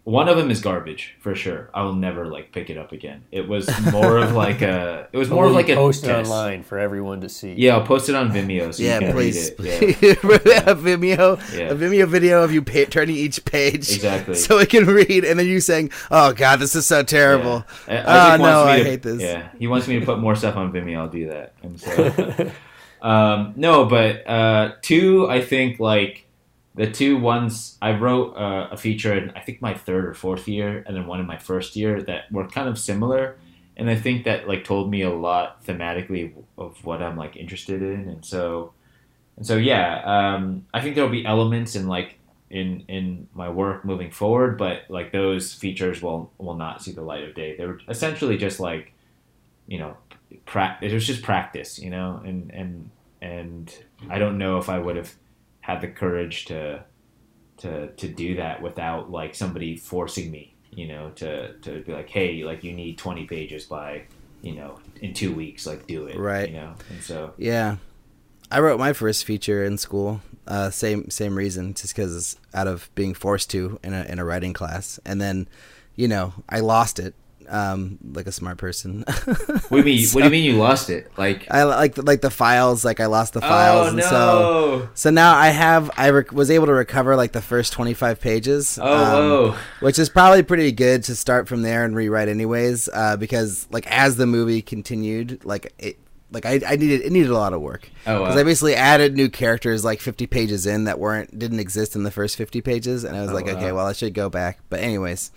One of them is garbage for sure. I will never like pick it up again. It was more of like a. It was more of like a post it test. online for everyone to see. Yeah, I'll post it on Vimeo. So yeah, you can please. Read it. Yeah. a Vimeo, Yeah. a Vimeo video of you pa- turning each page, Exactly. so it can read, and then you saying, "Oh God, this is so terrible." Yeah. Oh Isaac no, wants me I to- hate this. Yeah, he wants me to put more stuff on Vimeo. I'll do that. And so, um, no, but uh, two, I think like the two ones I wrote uh, a feature in I think my third or fourth year, and then one in my first year that were kind of similar, and I think that like told me a lot thematically of what I'm like interested in, and so, and so yeah, um, I think there'll be elements in like in in my work moving forward, but like those features will will not see the light of day. They were essentially just like, you know, pra- it was just practice, you know, and and and I don't know if I would have had the courage to to to do that without like somebody forcing me, you know, to to be like, hey, like you need twenty pages by, you know, in two weeks, like do it, Right. You know, and so Yeah, I wrote my first feature in school. Uh, same same reason, just because out of being forced to in a in a writing class, and then, you know, I lost it. Um, like a smart person. what do you mean? what do you mean you lost it? Like I like the, like the files. Like I lost the files, oh and so no. so now I have I rec- was able to recover like the first twenty five pages. Oh, um, oh. which is probably pretty good to start from there and rewrite anyways uh, because like as the movie continued like it like I, I needed it needed a lot of work Oh, because wow. I basically added new characters like 50 pages in that weren't didn't exist in the first 50 pages and I was Oh, like wow. okay well I should go back but anyways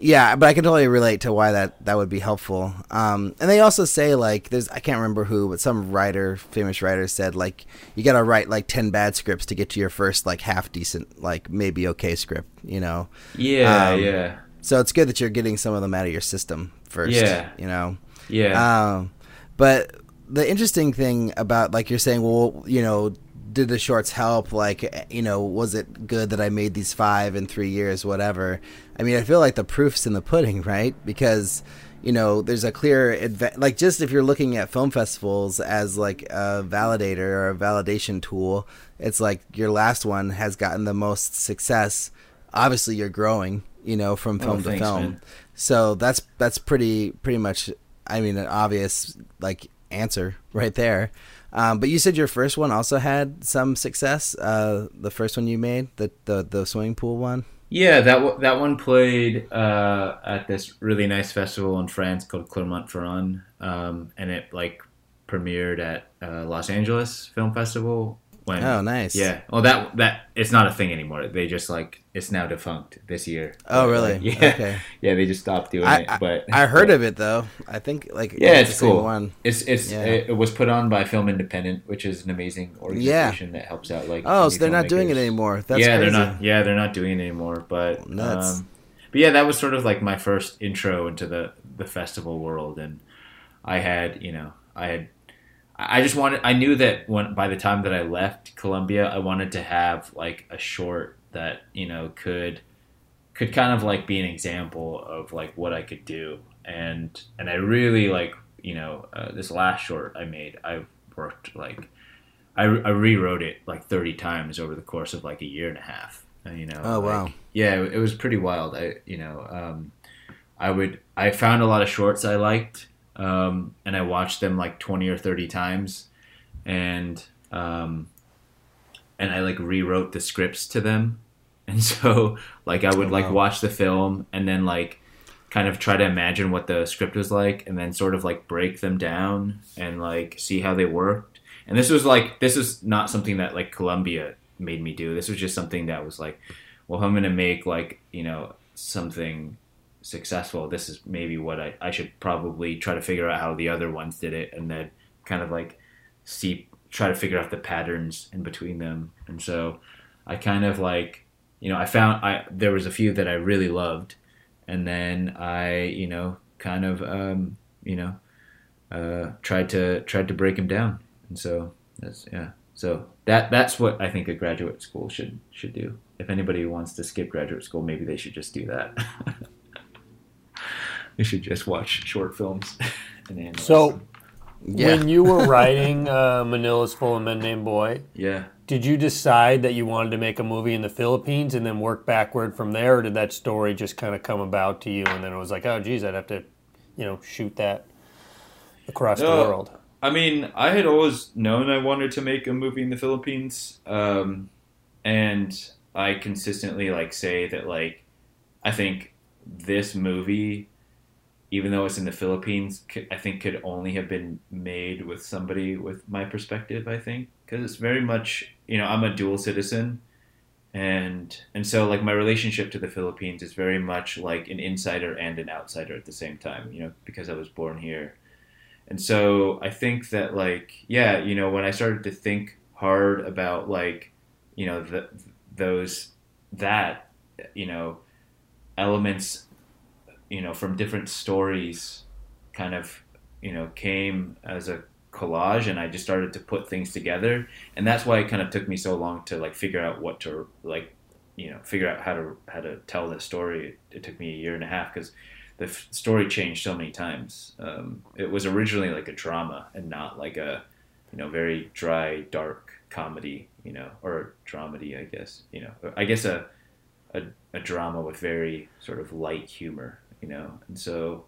yeah but I can totally relate to why that that would be helpful um, and they also say like there's I can't remember who but some writer famous writer said like you gotta write like 10 bad scripts to get to your first like half decent like maybe okay script you know Yeah, Um, yeah, so it's good that you're getting some of them out of your system first. Yeah. You know. yeah. Um, but the interesting thing about like you're saying, well, you know, did the shorts help? Like, you know, was it good that I made these five in three years, whatever? I mean, I feel like the proof's in the pudding, right? Because you know, there's a clear adva- like just if you're looking at film festivals as like a validator or a validation tool, it's like your last one has gotten the most success. Obviously, you're growing, you know, from oh, film to thanks, film. man. So that's that's pretty pretty much. I mean, an obvious like answer right there. Um, but you said your first one also had some success. Uh, the first one you made, the the, the swimming pool one. Yeah, that w- that one played uh, at this really nice festival in France called Clermont-Ferrand, um, and it like premiered at uh, Los Angeles Film Festival. When, Oh, nice. Yeah. Well, that that it's not a thing anymore. They just like it's now defunct this year. Oh, really? like, yeah. Okay. Yeah, they just stopped doing I, it. But I heard but- of it though. I think like Yeah, it's same cool. One. It's it's Yeah. it, it was put on by Film Independent, which is an amazing organization that helps out like. Oh, so they're not doing it anymore. That's yeah, crazy. they're not. Yeah, they're not doing it anymore. But Nuts. um, but yeah, that was sort of like my first intro into the the festival world, and I had you know I had I just wanted I knew that when by the time that I left Columbia, I wanted to have like a short that you know could could kind of like be an example of like what I could do, and and I really like you know uh, this last short I made, I worked like. I, I rewrote it like 30 times over the course of like a year and a half. You know, Oh, like, wow. yeah, it was pretty wild. I, you know, um, I would, I found a lot of shorts I liked, um, and I watched them like 20 or 30 times, and, um, and I like rewrote the scripts to them, and so like I would Oh, like wow. watch the film and then like kind of try to imagine what the script was like and then sort of like break them down and like see how they worked. And this was like this is not something that like Columbia made me do. This was just something that was like, well, I'm gonna make like you know something successful, this is maybe what I, I should probably try to figure out how the other ones did it and then kind of like see try to figure out the patterns in between them. And so I kind of like you know, I found I there was a few that I really loved and then I, you know, kind of um, you know, uh, tried to tried to break them down. And so that's yeah. So that that's what I think a graduate school should should do. If anybody wants to skip graduate school, maybe they should just do that. they should just watch short films and analyze So- them. Yeah. When you were writing uh, Manila's Full of Men Named Boy, yeah. did you decide that you wanted to make a movie in the Philippines and then work backward from there, or did that story just kind of come about to you and then it was like, oh, geez, I'd have to, you know, shoot that across the world? I mean, I had always known I wanted to make a movie in the Philippines, um, and I consistently like say that like I think this movie, even though it's in the Philippines, I think could only have been made with somebody with my perspective. I think because it's very much you know I'm a dual citizen, and and so like my relationship to the Philippines is very much like an insider and an outsider at the same time. You know because I was born here. And so I think that like yeah, you know, when I started to think hard about like, you know, the, those that you know elements you know from different stories kind of you know came as a collage and I just started to put things together. And that's why it kind of took me so long to like figure out what to like you know figure out how to how to tell this story. It took me a year and a half because the f- story changed so many times. Um, it was originally like a drama and not like a, you know, very dry, dark comedy, you know, or dramedy, I guess, you know, I guess a, a, a drama with very sort of light humor, you know, and so,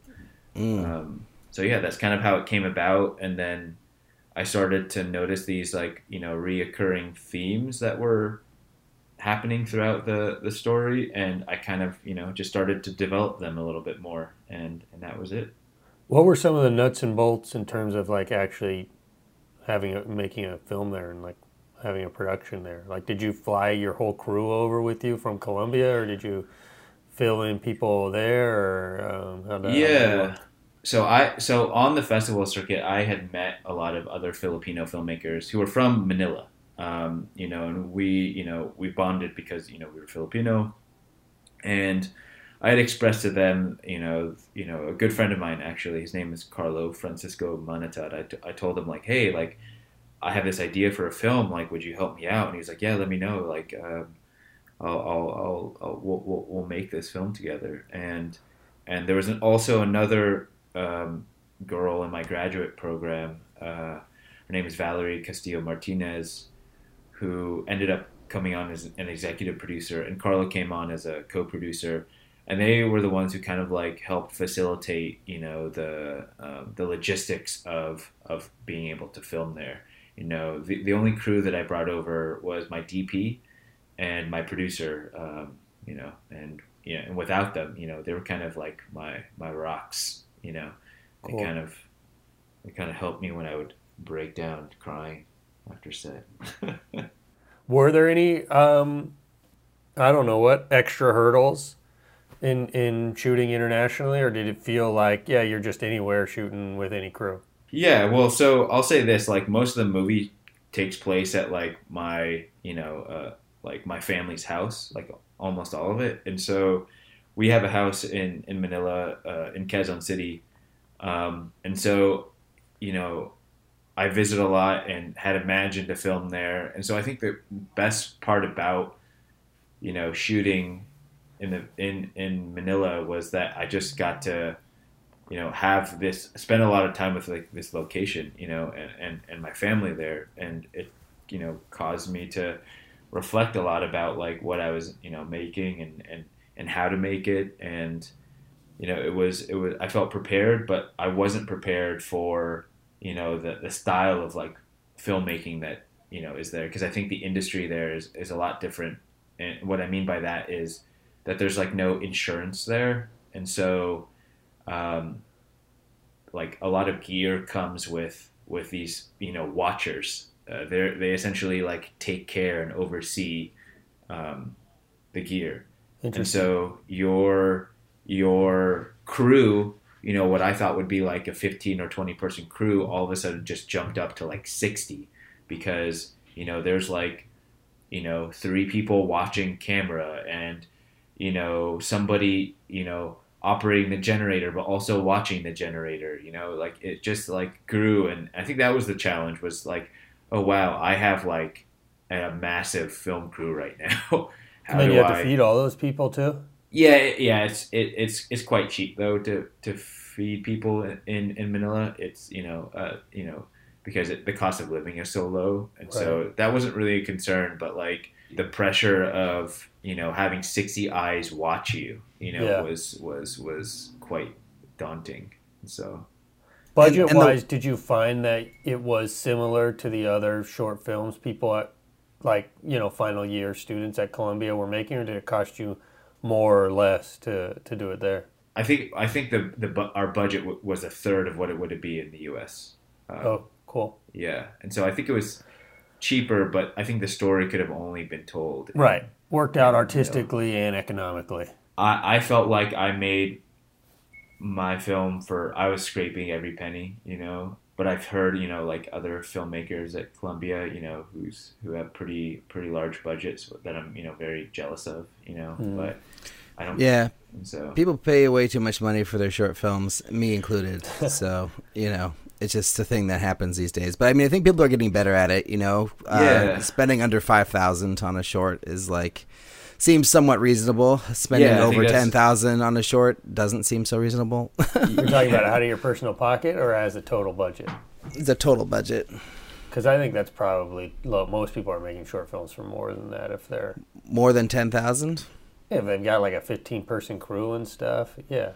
Mm. um, so yeah, that's kind of how it came about, and then I started to notice these like you know reoccurring themes that were happening throughout the the story, and I kind of you know just started to develop them a little bit more, and and that was it. What were some of the nuts and bolts in terms of like actually having a, making a film there and like having a production there? Like, did you fly your whole crew over with you from Columbia, or did you fill in people there, or um, how did how did that Yeah. So I so on the festival circuit, I had met a lot of other Filipino filmmakers who were from Manila. Um, you know, and we you know we bonded because you know we were Filipino, and I had expressed to them, you know, you know, a good friend of mine actually, his name is Carlo Francisco Manatad. I, t- I told him like, hey, like, I have this idea for a film. Like, would you help me out? And he was like, yeah, let me know. Like, um, I'll, I'll, I'll, we'll, we'll, we'll make this film together. And and there was an, also another um, girl in my graduate program. Uh, her name is Valerie Castillo Martinez, who ended up coming on as an executive producer, and Carlo came on as a co-producer and they were the ones who kind of like helped facilitate you know the um, the logistics of of being able to film there you know the, the only crew that i brought over was my dp and my producer um, you know and know and without them you know they were kind of like my my rocks you know. They kind of they kind of helped me when i would break down crying after set. Were there any, um, I don't know what, extra hurdles in in shooting internationally, or did it feel like, yeah, you're just anywhere shooting with any crew? Yeah, well, so I'll say this: like most of the movie takes place at like my, you know, uh, like my family's house, like almost all of it, and so we have a house in in Manila, uh, in Quezon City, um, and so you know, I visit a lot and had imagined a film there, and so I think the best part about you know shooting in the in in Manila was that I just got to you know have this spend a lot of time with like this location you know and, and and my family there. And it you know caused me to reflect a lot about like what I was you know making and and and how to make it. And you know it was it was I felt prepared but I wasn't prepared for you know the the style of like filmmaking that you know is there. Because I think the industry there is is a lot different. And what I mean by that is that there's like no insurance there, and so um, like a lot of gear comes with with these you know watchers. Uh, they they essentially like take care and oversee um, the gear, and so your your crew, you know, what I thought would be like a 15 or 20 person crew, all of a sudden just jumped up to like 60 because you know there's like you know three people watching camera and you know somebody you know operating the generator but also watching the generator you know like it just like grew and i think that was the challenge was like oh wow i have like a massive film crew right now. How and then you have I... to feed all those people too? Yeah yeah it's it, it's it's quite cheap though to to feed people in in manila. It's you know uh you know because it, the cost of living is so low. And right. so that wasn't really a concern but like the pressure of you know having 60 eyes watch you you know yeah. was was was quite daunting. So budget and, and wise the, did you find that it was similar to the other short films people at like you know final year students at columbia were making or did it cost you more or less to to do it there i think i think the the our budget w- was a third of what it would be in the us um, oh cool yeah and so i think it was cheaper, but I think the story could have only been told. Right. Worked out artistically you know, and economically. I, I felt like I made my film for, I was scraping every penny, you know, but I've heard, you know, like other filmmakers at Columbia, you know, who's, who have pretty, pretty large budgets that I'm, you know, very jealous of, you know, mm. but I don't. Yeah. So people pay way too much money for their short films, me included. so, you know, it's just a thing that happens these days. But I mean, I think people are getting better at it. You know, uh, spending under five thousand on a short is like seems somewhat reasonable. Spending yeah, over ten thousand on a short doesn't seem so reasonable. You're talking about out of your personal pocket or as a total budget? The total budget. Because I think that's probably low. Most people are making short films for more than that if they're more than ten thousand. Yeah, if they've got like a fifteen person crew and stuff. Yeah.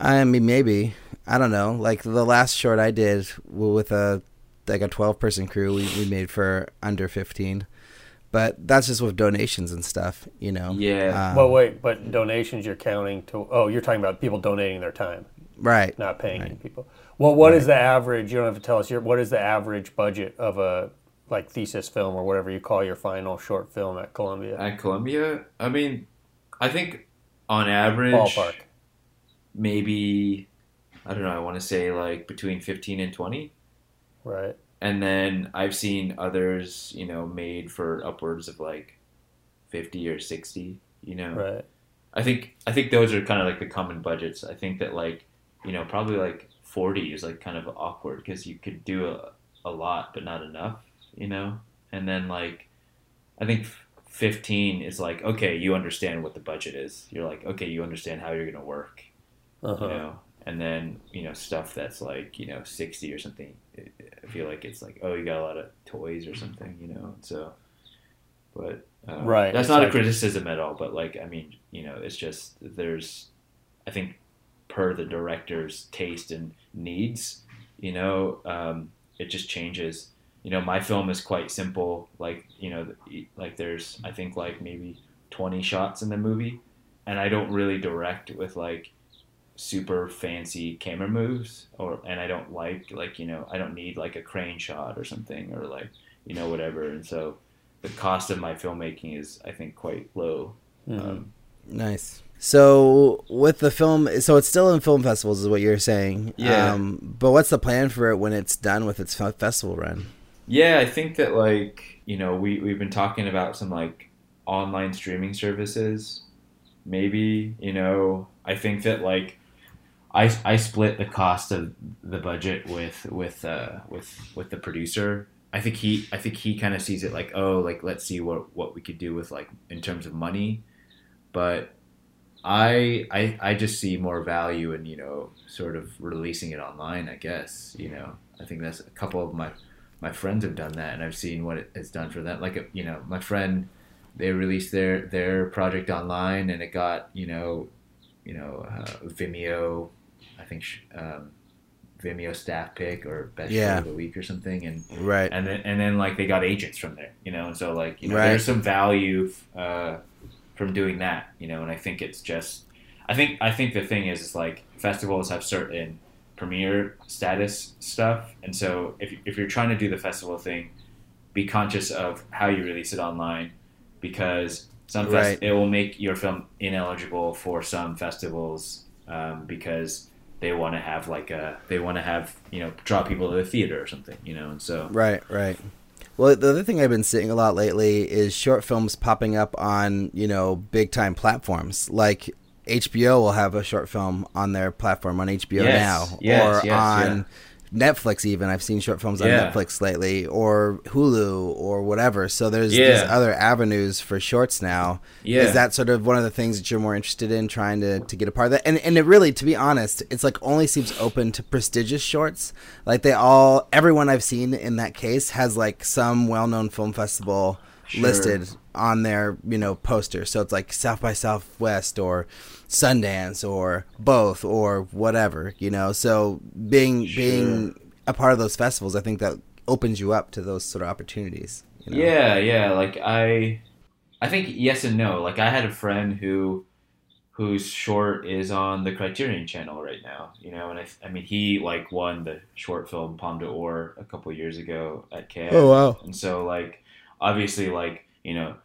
I mean, maybe I don't know. Like the last short I did with a like a twelve person crew, we, we made for under fifteen. But that's just with donations and stuff, you know. Yeah. Um, well, wait, but donations you're counting to? Oh, you're talking about people donating their time, right? Not paying right. people. Well, what right. is the average? You don't have to tell us. Your, what is the average budget of a like thesis film or whatever you call your final short film at Columbia? At Columbia, I mean, I think on average, ballpark maybe I don't know. I want to say like between fifteen and twenty. Right. And then I've seen others, you know, made for upwards of like fifty or sixty. You know. Right. I think I think those are kind of like the common budgets. I think that like you know probably like forty is like kind of awkward because you could do a, a lot but not enough. You know. And then like I think 15 is like okay you understand what the budget is you're like okay you understand how you're going to work uh-huh. you know and then you know stuff that's like you know 60 or something i feel like it's like oh you got a lot of toys or something you know so but um, right that's not a criticism at all but like i mean you know it's just there's i think per the director's taste and needs you know um, it just changes. You know my film is quite simple like you know like there's i think like maybe 20 shots in the movie and i don't really direct with like super fancy camera moves or and I don't like like you know I don't need like a crane shot or something or like you know whatever and so the cost of my filmmaking is I think quite low. Mm-hmm. Um, nice. So with the film, so it's still in film festivals, is what you're saying. Yeah. Um, but what's the plan for it when it's done with its festival run? Yeah, I think that like you know we we've been talking about some like online streaming services. Maybe you know I think that like I, I split the cost of the budget with with uh, with with the producer. I think he I think he kind of sees it like oh like let's see what what we could do with like in terms of money, but I I I just see more value in you know sort of releasing it online. I guess you know I think that's a couple of my my friends have done that and I've seen what it has done for them. Like you know my friend they released their their project online and it got you know you know uh, Vimeo I think um, Vimeo staff pick or best Yeah. of the week or something, and Right. and then and then like they got agents from there, you know, and so like you know Right. there's some value uh, from doing that, you know, and I think it's just I think I think the thing is is like festivals have certain premiere status stuff, and so if if you're trying to do the festival thing, be conscious of how you release it online, because some fest- Right. it will make your film ineligible for some festivals um, because they want to have like a they want to have you know draw people to the theater or something, you know, and so Right, right. Well, the other thing I've been seeing a lot lately is short films popping up on, you know, big time platforms. Like HBO will have a short film on their platform on HBO Yes, now, yes, or yes, on Netflix. Even I've seen short films on Yeah. Netflix lately, or Hulu, or whatever. So there's Yeah. there's other avenues for shorts now. Yeah. Is that sort of one of the things that you're more interested in trying to, to get a part of that? And and it really, to be honest, it's like only seems open to prestigious shorts. Like they all, everyone I've seen in that case has like some well known film festival Sure. listed on their you know poster. So it's like South by Southwest or Sundance or both or whatever. You know, so being being a part of those festivals, I think that opens you up to those sort of opportunities. You know? Yeah, yeah. Like I, I think yes and no. Like I had a friend who, whose short is on the Criterion Channel right now. You know, and I, I mean, he like won the short film Palme d'Or a couple years ago at Cannes. Oh wow. And so like, obviously, like you know,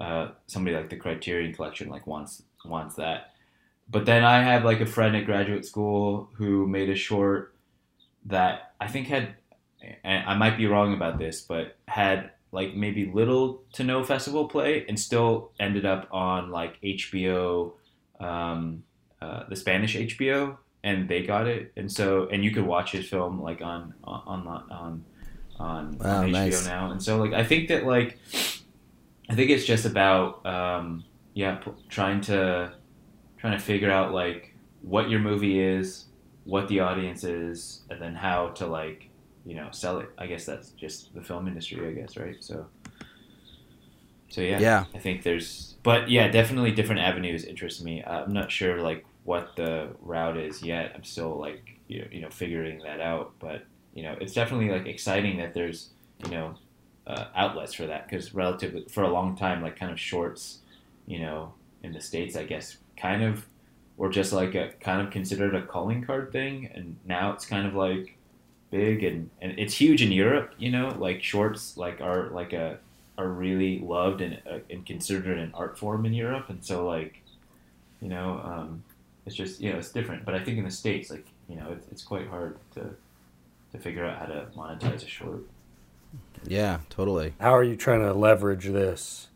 uh, somebody like the Criterion Collection like wants wants that. But then I had like a friend at graduate school who made a short that I think had, and I might be wrong about this, but had like maybe little to no festival play and still ended up on like HBO, um, uh, the Spanish HBO, and they got it. And so, and you could watch his film like on on on on, on, Wow, on HBO nice. now. And so, like, I think that like, I think it's just about um, yeah, p- trying to trying to figure out like what your movie is, what the audience is, and then how to like you know sell it. I guess that's just the film industry, I guess, right? So, so yeah, Yeah. I think there's, but yeah, definitely different avenues interest me. I'm not sure like what the route is yet. I'm still like you know, you know figuring that out, but you know it's definitely like exciting that there's you know uh, outlets for that because relatively for a long time like kind of shorts you know in the states i guess kind of were just like a kind of considered a calling card thing and now it's kind of like big and, and it's huge in europe you know? Like shorts like are like a are really loved and, uh, and considered an art form in europe and so like you know um, it's just you know it's different. But i think in the states like you know it's, it's quite hard to to figure out how to monetize a short. Yeah, totally. How are you trying to leverage this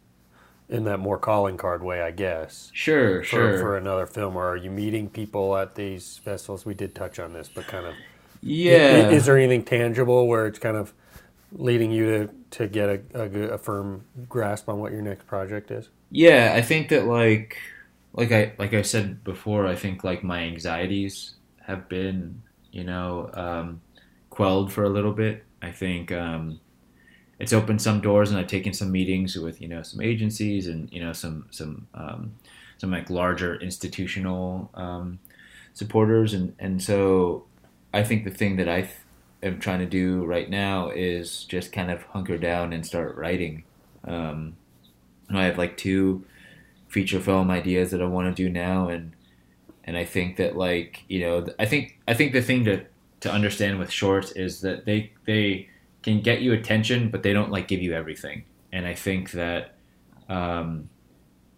in that more calling card way? I guess sure for, for another film, or are you meeting people at these festivals? We did touch on this, but kind of yeah I- Is there anything tangible where it's kind of leading you to, to get a, a, a firm grasp on what your next project is? Yeah, I think that like like I like I said before, I think like my anxieties have been, you know, um, quelled for a little bit. I think um, it's opened some doors, and I've taken some meetings with you know some agencies and you know some some um, some like larger institutional um, supporters, and and so I think the thing that I th- am trying to do right now is just kind of hunker down and start writing. Um, I have like two feature film ideas that I want to do now, and and I think that like you know I think I think the thing to to understand with shorts is that they they can get you attention, but they don't like give you everything. And I think that um,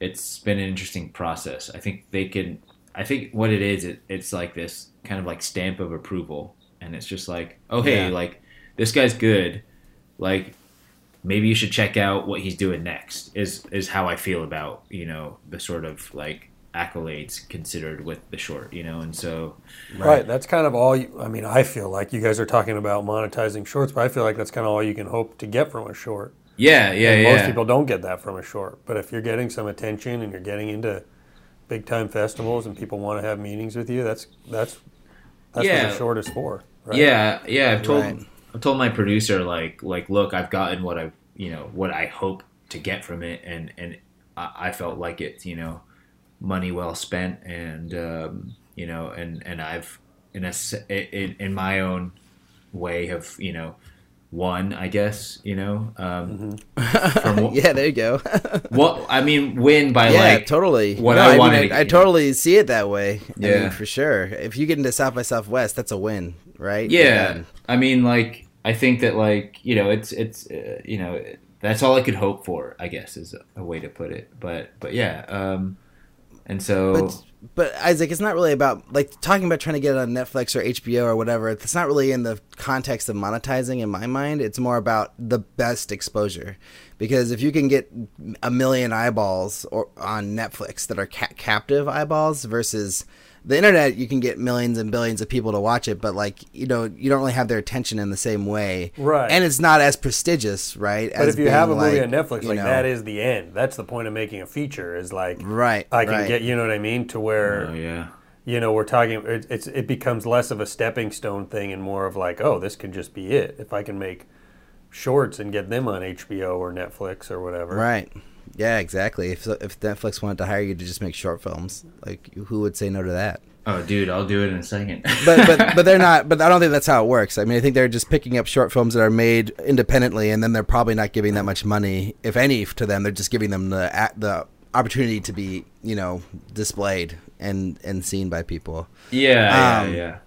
it's been an interesting process. I think they can. I think what it is, it, it's like this kind of like stamp of approval, and it's just like, oh hey, Yeah. like this guy's good, like maybe you should check out what he's doing next. Is is how I feel about you know the sort of like accolades considered with the short, you know, and so Right. That's kind of all. You, I mean, I feel like you guys are talking about monetizing shorts, but I feel like that's kind of all you can hope to get from a short. yeah, yeah, and yeah. most people don't get that from a short. But if you're getting some attention and you're getting into big time festivals and people want to have meetings with you, that's that's that's what Yeah. the short is for. Right? Yeah, yeah. I've told Right. I've told my producer like like look, I've gotten what I you know what I hope to get from it, and and I, I felt like it, you know money well spent, and um, you know and and I've in a in, in my own way have you know won I guess you know um, from yeah, there you go. what I mean win by yeah, like totally. what No, I mean, wanted I, I totally see it that way. I Yeah. mean, for sure. If you get into South by Southwest, that's a win, right? yeah I mean like I think that like you know it's it's uh, you know that's all I could hope for I guess is a, a way to put it but but yeah um and so But but Isaac, it's not really about like talking about trying to get it on Netflix or HBO or whatever. It's not really in the context of monetizing in my mind. It's more about the best exposure, because if you can get a million eyeballs or on Netflix that are ca- captive eyeballs versus the internet, you can get millions and billions of people to watch it, but like you know, you don't really have their attention in the same way, Right. And it's not as prestigious, right? But if you have a movie on Netflix, like know- that is the end. That's the point of making a feature. Is like right, I can right. get you know what I mean to where oh yeah you know we're talking. It, it's it becomes less of a stepping stone thing and more of like oh this can just be it. If I can make shorts and get them on HBO or Netflix or whatever. Right. Yeah, exactly. If if Netflix wanted to hire you to just make short films, like who would say no to that? oh dude I'll do it in a second But but but they're not. But I don't think that's how it works. I mean, I think they're just picking up short films that are made independently, and then they're probably not giving that much money, if any, to them. They're just giving them the the opportunity to be, you know, displayed and and seen by people. yeah Um, yeah yeah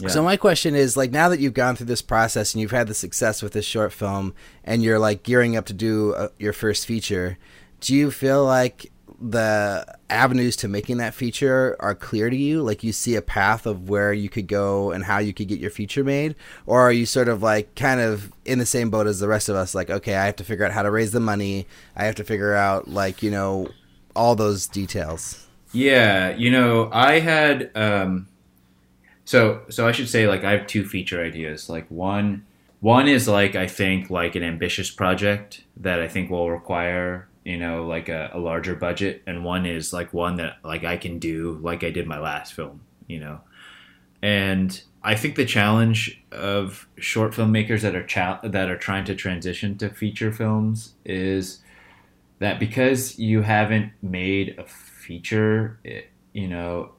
Yeah. So my question is like now that you've gone through this process and you've had the success with this short film and you're like gearing up to do uh, your first feature, do you feel like the avenues to making that feature are clear to you? Like you see a path of where you could go and how you could get your feature made, or are you sort of like kind of in the same boat as the rest of us? Like, okay, I have to figure out how to raise the money. I have to figure out like you know all those details. Yeah, you know, I had um so so I should say like I have two feature ideas. Like one one is like I think like an ambitious project that I think will require, you know, like a, a larger budget and one is like one that like I can do like I did my last film, you know. And I think the challenge of short filmmakers that are cha- that are trying to transition to feature films is that because you haven't made a feature, it, you know,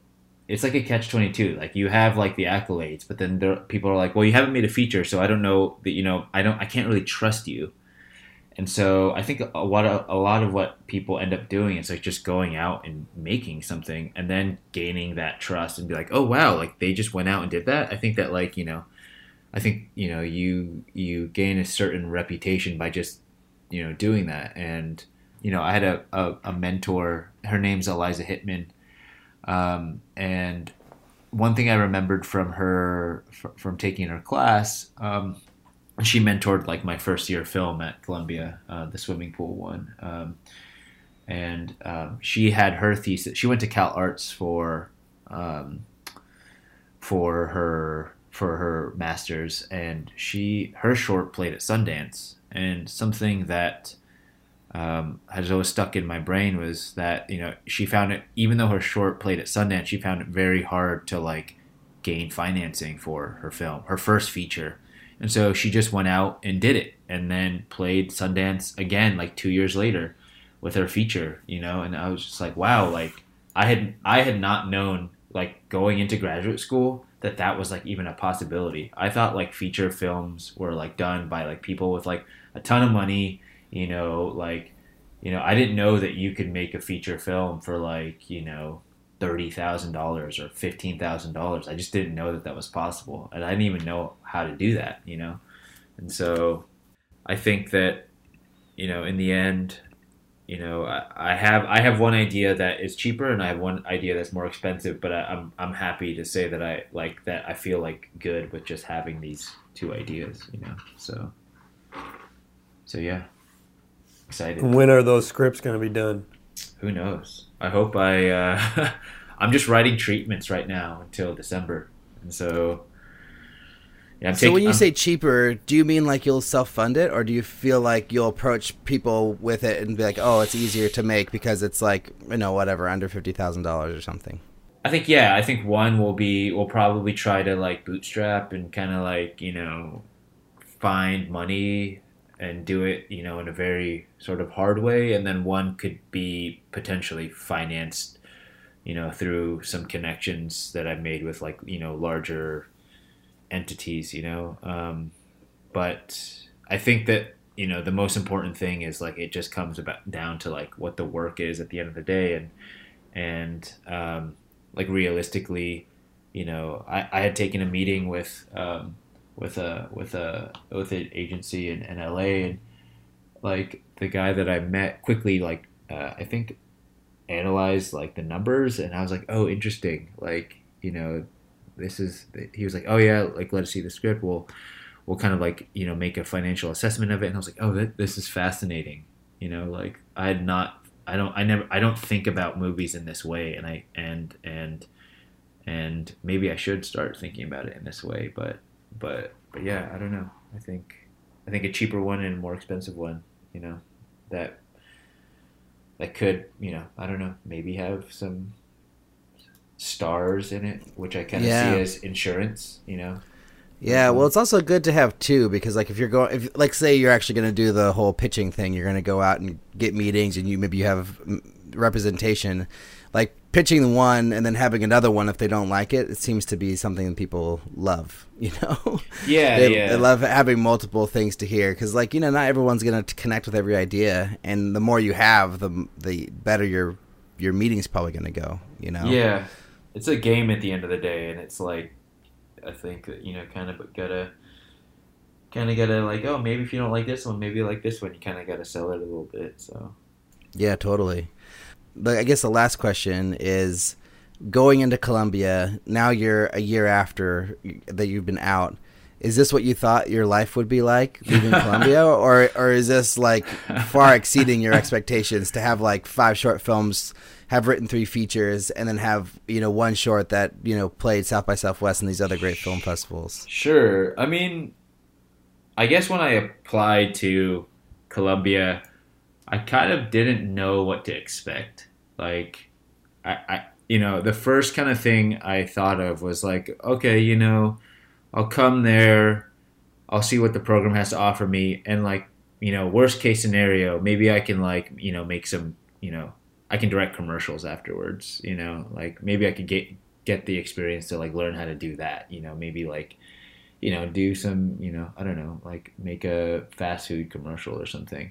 it's like a catch twenty two. Like you have like the accolades, but then there, people are like, "Well, you haven't made a feature, so I don't know that you know. I don't. I can't really trust you." And so I think a lot of a lot of what people end up doing is like just going out and making something, and then gaining that trust and be like, "Oh wow, like they just went out and did that." I think that like you know, I think you know you you gain a certain reputation by just you know doing that and you know i had a, a, a mentor her name's Eliza Hittman um, and one thing i remembered from her fr- from taking her class um, she mentored like my first year film at columbia uh, the swimming pool one. Um, and um, she had her thesis she went to CalArts for um, for her for her masters and she her short played at sundance. And something that um, has always stuck in my brain was that you know she found it even though her short played at Sundance, she found it very hard to like gain financing for her film, her first feature, and so she just went out and did it, and then played Sundance again like two years later with her feature, you know, and I was just like, wow, like I had I had not known like going into graduate school that that was like even a possibility. I thought like feature films were like done by like people with like a ton of money you know like you know i didn't know that you could make a feature film for like you know $30000 or $15000 i just didn't know that that was possible and i didn't even know how to do that you know? And so i think that you know in the end you know I, I have i have one idea that is cheaper and i have one idea that's more expensive but I, i'm i'm happy to say that i like that i feel like good with just having these two ideas you know? So so yeah excited when are those scripts going to be done? who knows i hope i uh i'm just writing treatments right now until december and so yeah i'm So taking when you I'm- say cheaper, do you mean like you'll self fund it, or do you feel like you'll approach people with it and be like, oh, it's easier to make because it's like you know whatever under fifty thousand dollars or something? I think yeah, I think one will be we'll probably try to like bootstrap and kind of like you know find money and do it you know in a very sort of hard way, and then one could be potentially financed you know, through some connections that I've made with like you know larger entities, you know. Um, but I think that you know the most important thing is like it just comes about down to like what the work is at the end of the day and and um, like realistically you know I, I had taken a meeting with um, with a with a with an agency in, in LA and like the guy that I met quickly like uh, I think analyzed like the numbers and I was like oh interesting. Like you know this is he was like oh yeah like let us see the script. We'll we'll kind of like you know make a financial assessment of it. And i was like oh this is fascinating. You know like i had not i don't i never i don't think about movies in this way and i and and and maybe i should start thinking about it in this way but but but yeah i don't know. I think i think a cheaper one and a more expensive one you know that that could you know i don't know maybe have some stars in it which i kind of Yeah. see as insurance you know? Yeah, mm-hmm. well, it's also good to have two because, like, if you're going, if like, say you're actually going to do the whole pitching thing, you're going to go out and get meetings, and you maybe you have representation, like pitching one and then having another one if they don't like it. It seems to be something that people love. You know, yeah they, yeah they love having multiple things to hear because, like, you know, not everyone's going to connect with every idea, and the more you have, the the better your your meeting's probably going to go. You know, Yeah, it's a game at the end of the day, and it's like I think that you know, kind of gotta, kind of gotta like, oh, maybe if you don't like this one, maybe you like this one. You kind of gotta sell it a little bit. So Yeah, totally. But I guess the last question is going into Columbia, now you're a year after that you've been out. Is this what you thought your life would be like leaving Columbia or or is this like far exceeding your expectations to have like five short films, have written three features and then have, you know, one short that, you know, played South by Southwest and these other great film festivals? sure. I mean, I guess when I applied to Columbia, I kind of didn't know what to expect. Like, I, I you know, the first kind of thing I thought of was like, okay, you know, I'll come there, I'll see what the program has to offer me, and like, you know, worst case scenario, maybe I can like, you know, make some, you know, I can direct commercials afterwards, you know, like maybe I could get get the experience to like learn how to do that, you know, maybe like, you know, do some, you know, I don't know, like make a fast food commercial or something.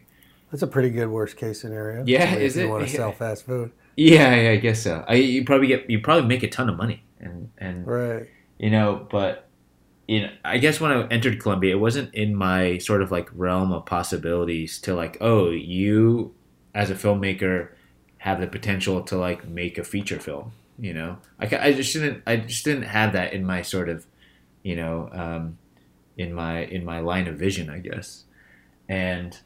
That's a pretty good worst case scenario. Yeah, if is you it? want to Yeah. sell fast food, Yeah, yeah, I guess so. I you probably get you probably make a ton of money and and right? you know, but you know, I guess when I entered Columbia, it wasn't in my sort of like realm of possibilities to like, oh, you as a filmmaker have the potential to like make a feature film. You know, I, I just didn't I just didn't have that in my sort of, you know, um, in my in my line of vision, I guess, and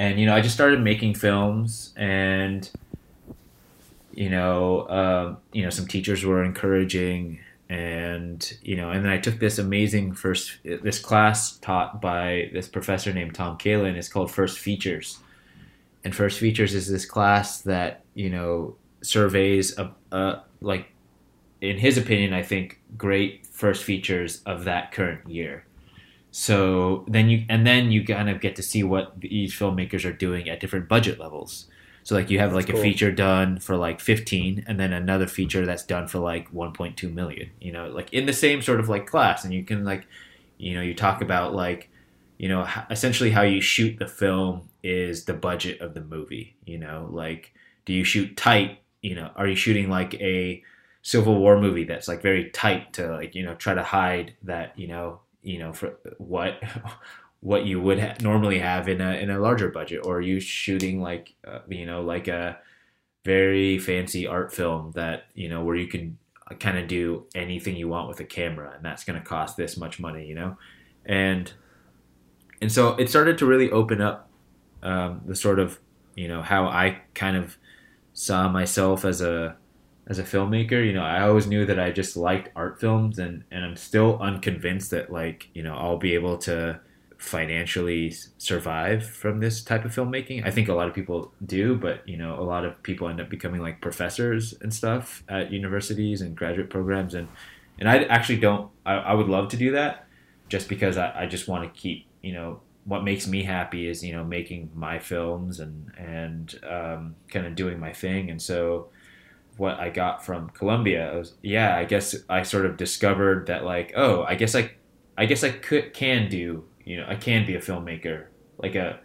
and you know, I just started making films and you know, um, you know, some teachers were encouraging, and you know, and then I took this amazing first this class taught by this professor named Tom Kalin. It's called First Features, and First Features is this class that you know surveys a, a like, in his opinion, I think great first features of that current year. So then you and then you kind of get to see what these filmmakers are doing at different budget levels. So like you have like That's a feature done for like 15 and then another feature that's done for like 1.2 million, you know, like in the same sort of like class and you can like you know, you talk about like you know, essentially how you shoot the film is the budget of the movie, you know, like do you shoot tight, you know, are you shooting like a Civil War movie that's like very tight to like, you know, try to hide that, you know, you know, for what what you would ha- normally have in a in a larger budget, or are you shooting like uh, you know like a very fancy art film that you know where you can kind of do anything you want with a camera, and that's going to cost this much money, you know, and and so it started to really open up um, the sort of you know how I kind of saw myself as a as a filmmaker you know i always knew that i just liked art films and and i'm still unconvinced that like you know i'll be able to financially survive from this type of filmmaking. I think a lot of people do but you know a lot of people end up becoming like professors and stuff at universities and graduate programs and and i actually don't i, I would love to do that just because i, I just want to keep you know what makes me happy is you know making my films and and um, kind of doing my thing and so what I got from Columbia. Was, yeah, I guess I sort of discovered that like, oh, I guess I, I guess I could can do, you know, I can be a filmmaker, like a,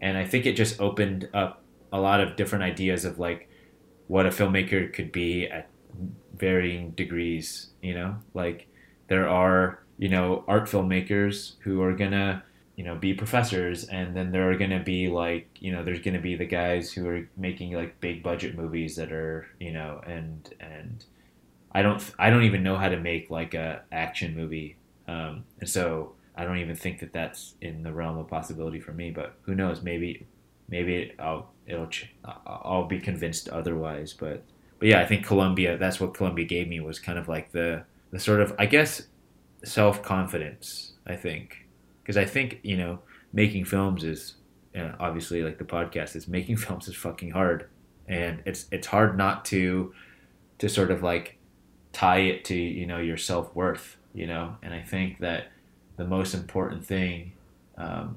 and I think it just opened up a lot of different ideas of like what a filmmaker could be at varying degrees. You know, like there are you know art filmmakers who are gonna you know be professors and then there are going to be like you know there's going to be the guys who are making like big budget movies that are you know and and i don't i don't even know how to make like a action movie. Um, and so i don't even think that that's in the realm of possibility for me but who knows? Maybe maybe i'll it'll i'll be convinced otherwise but but yeah i think columbia that's what columbia gave me was kind of like the the sort of i guess self-confidence i think because I think you know making films is obviously like the podcast is making films is fucking hard, and it's it's hard not to to sort of like tie it to you know your self worth, you know, and I think that the most important thing um,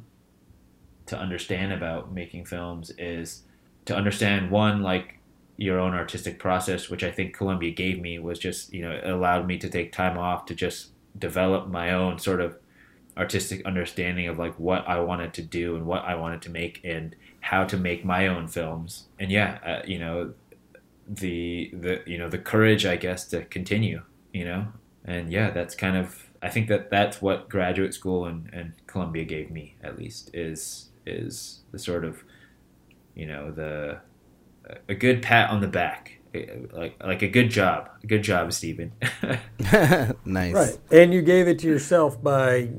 to understand about making films is to understand one like your own artistic process, which I think Columbia gave me, was just you know it allowed me to take time off to just develop my own sort of artistic understanding of like what I wanted to do and what I wanted to make and how to make my own films. And yeah, uh, you know, the the you know the courage I guess to continue, you know. And yeah, that's kind of I think that that's what graduate school and, and Columbia gave me at least is is the sort of you know the a good pat on the back like like a good job a good job stephen nice right and you gave it to yourself by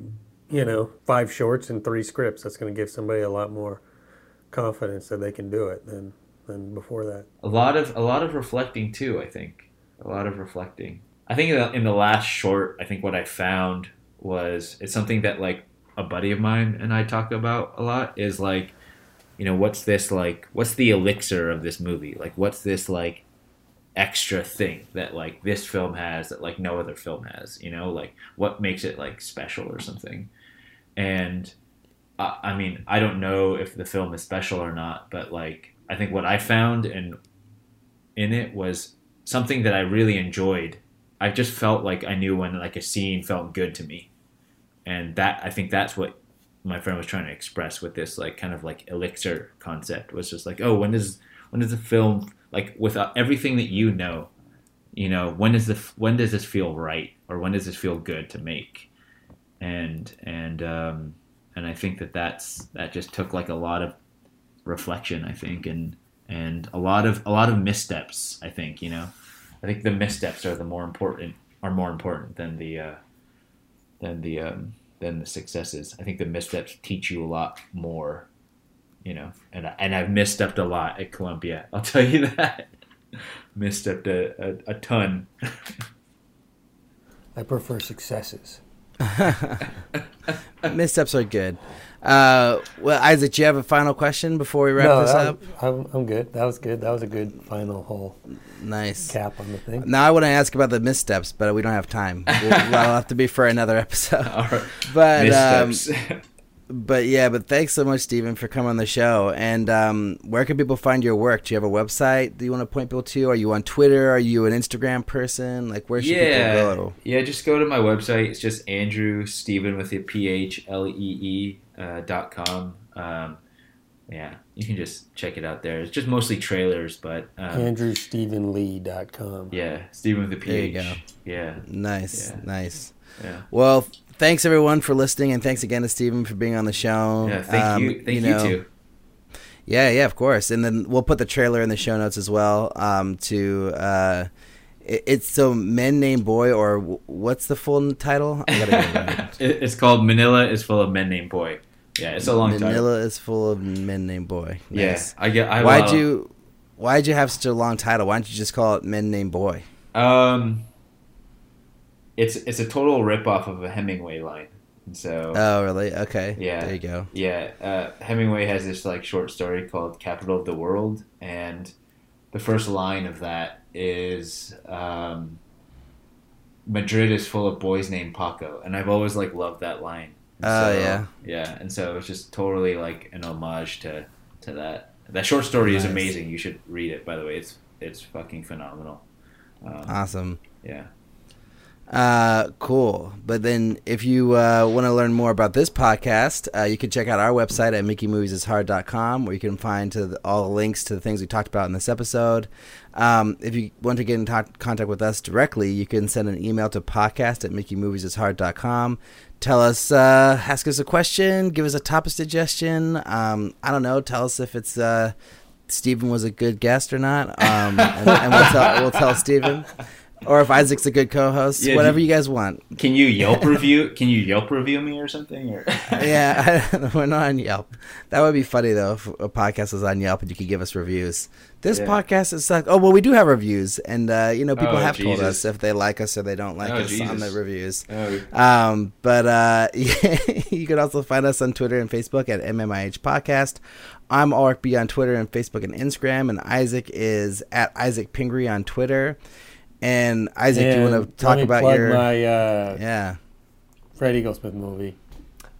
you know, five shorts and three scripts. That's going to give somebody a lot more confidence that they can do it than than before that. A lot of a lot of reflecting too. I think a lot of reflecting. I think in the last short, I think what I found was it's something that like a buddy of mine and I talk about a lot is like, you know, what's this like? What's the elixir of this movie? Like, what's this like extra thing that like this film has that like no other film has you know? Like what makes it like special or something? And uh, i mean i don't know if the film is special or not but like i think what i found and in it was something that i really enjoyed. I just felt like i knew when like a scene felt good to me. And that i think that's what my friend was trying to express with this like kind of like elixir concept was just like oh when does when does a film like with everything that you know you know when does the when does this feel right or when does this feel good to make? And and um, and I think that that's that just took like a lot of reflection I think and and a lot of a lot of missteps I think you know? I think the missteps are the more important are more important than the uh, than the um, than the successes. I think the missteps teach you a lot more you know, and and I've misstepped a lot at Columbia. I'll tell you that. misstepped a, a, a ton. I prefer successes. Missteps are good. Uh, well, Isaac, do you have a final question before we wrap no, this up? I'm, I'm good. That was good. That was a good final whole nice cap on the thing. Now I want to ask about the missteps, but we don't have time. We'll, that'll have to be for another episode. But um, but yeah, but thanks so much, Stephen, for coming on the show. And um, where can people find your work? Do you have a website Do you want to point people to? Are you on Twitter? Are you an Instagram person? Like, where should yeah. people go? Yeah, just go to my website. It's just Andrew Stephen with a P H L E E uh, dot com. Um, yeah, you can just check it out there. It's just mostly trailers, but um, AndrewStephenLee.com. Yeah, Stephen with a P H. Yeah. Nice, yeah. nice. Yeah. Well, thanks everyone for listening, and thanks again to Stephen for being on the show. Yeah, thank um, you. Thank you, know, you, too. Yeah, yeah, of course. And then we'll put the trailer in the show notes as well. Um, to uh, it, it's so men named boy, or what's the full title? it's called Manila is full of men named boy. Yeah, it's a long title. Manila is full of men named boy. Nice. Yeah, I get. I why'd you? Why'd you have such a long title? Why don't you just call it Men Named Boy? Um, it's it's a total ripoff of a Hemingway line. so oh really okay yeah there you go yeah uh, Hemingway has this like short story called Capital of the World and the first line of that is um, Madrid is full of boys named Paco and I've always like loved that line. Oh uh, yeah yeah and so it's just totally like an homage to to that that short story nice. is amazing you should read it by the way it's it's fucking phenomenal. Um, Awesome. yeah. Uh, cool. But then, if you uh, want to learn more about this podcast, uh, you can check out our website at makingmoviesishard.com, where you can find to the, all the links to the things we talked about in this episode. Um, if you want to get in to- contact with us directly, you can send an email to podcast at makingmoviesishard.com. Tell us, uh, ask us a question, give us a topic suggestion. Um, I don't know. Tell us if it's uh, Stephen was a good guest or not, um, and, and we'll tell we'll tell Stephen or if Isaac's a good co-host, Yeah, whatever do- you guys want. Can you Yelp review? Can you Yelp review me or something? Or yeah, we're not on Yelp. That would be funny though if a podcast was on Yelp and you could give us reviews. This Yeah. podcast is suck. Oh well, we do have reviews, and uh, you know people Oh, have told us if they like us or they don't like Oh, us on the reviews. oh, Um, but uh, you can also find us on Twitter and Facebook at MMIH Podcast. I'm Alrik B on Twitter and Facebook and Instagram, and Isaac is at Isaac Pingree on Twitter. And Isaac, do you want to talk about your? my uh, yeah. Fred Eaglesmith movie.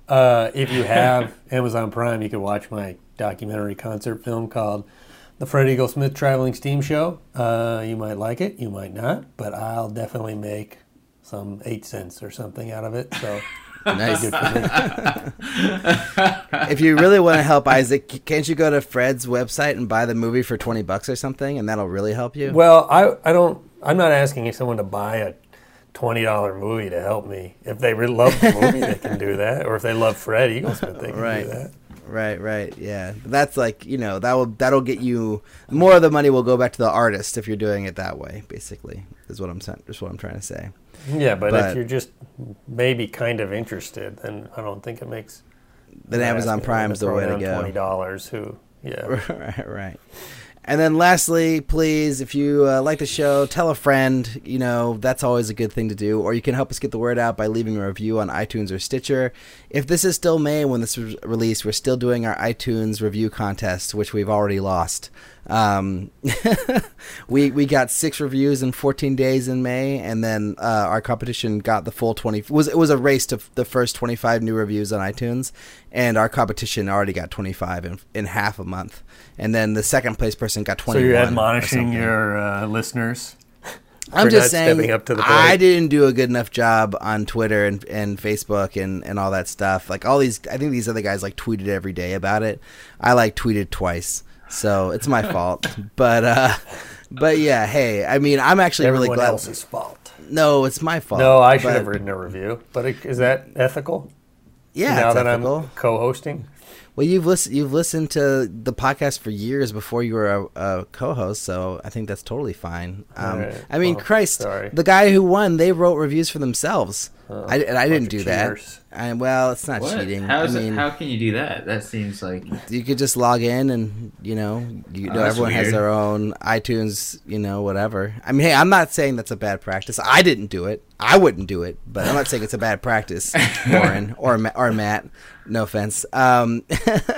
Uh, if you have Amazon Prime, you can watch my documentary concert film called The Fred Eaglesmith Traveling Steam Show. Uh, you might like it, you might not, but I'll definitely make some eight cents or something out of it. So Nice. good for me. if you really want to help Isaac, can't you go to Fred's website and buy the movie for twenty bucks or something, and that'll really help you? Well, I I don't. I'm not asking someone to buy a twenty dollar movie to help me. If they really love the movie, they can do that. Or if they love Fred Eaglesmith, they can Right. do that. Right, right, yeah. That's like you know that will that'll get you more of the money will go back to the artist if you're doing it that way. Basically, is what I'm saying. Is what I'm trying to say. Yeah, but, But- if you're just maybe kind of interested, then I don't think it makes. Then Amazon Prime's the way to go. Twenty dollars. Who? Yeah. right, right. And then lastly, please, if you uh, like the show, tell a friend. You know, that's always a good thing to do. Or you can help us get the word out by leaving a review on iTunes or Stitcher. If this is still May when this is released, we're still doing our iTunes review contest, which we've already lost. Um, we we got six reviews in 14 days in May, and then uh, our competition got the full 20. Was it was a race to the first 25 new reviews on iTunes, and our competition already got 25 in, in half a month, and then the second place person got So you're admonishing your uh, listeners. I'm just saying up to the. I didn't do a good enough job on Twitter and, and Facebook and, and all that stuff. Like all these, I think these other guys like tweeted every day about it. I like tweeted twice, so it's my fault. But uh, but yeah, hey, I mean, I'm actually Everyone really glad. else's fault. No, it's my fault. No, I should but- have written a review. But it, is that ethical? Yeah, now it's that ethical. I'm co-hosting. Well, you've listened you've listened to the podcast for years before you were a, a co-host, so I think that's totally fine. Um, Alright, I mean, well, Christ, sorry. the guy who won, they wrote reviews for themselves. I, and I didn't do that. I, well, it's not what? cheating. How's I it- mean, how can you do that? That seems like you could just log in and you know, you Oh, know, everyone has their own iTunes, you know, whatever. I mean, hey, I'm not saying that's a bad practice. I didn't do it. I wouldn't do it, but I'm not saying it's a bad practice, Warren or or Matt. No offense. Um,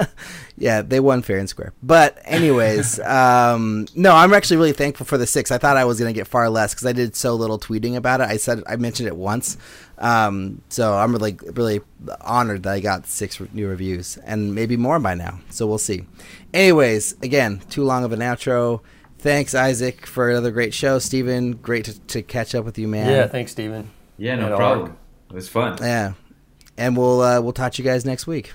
yeah, they won fair and square. But anyways, um, no, I'm actually really thankful for the six. I thought I was gonna get far less because I did so little tweeting about it. I said I mentioned it once, um, so I'm really really honored that I got six re- new reviews and maybe more by now. So we'll see. Anyways, again, too long of an outro. Thanks, Isaac, for another great show. Stephen, great to, to catch up with you, man. Yeah, thanks, Stephen. yeah, no And problem. Alrik. It was fun. Yeah. And we'll uh, we'll talk to you guys next week.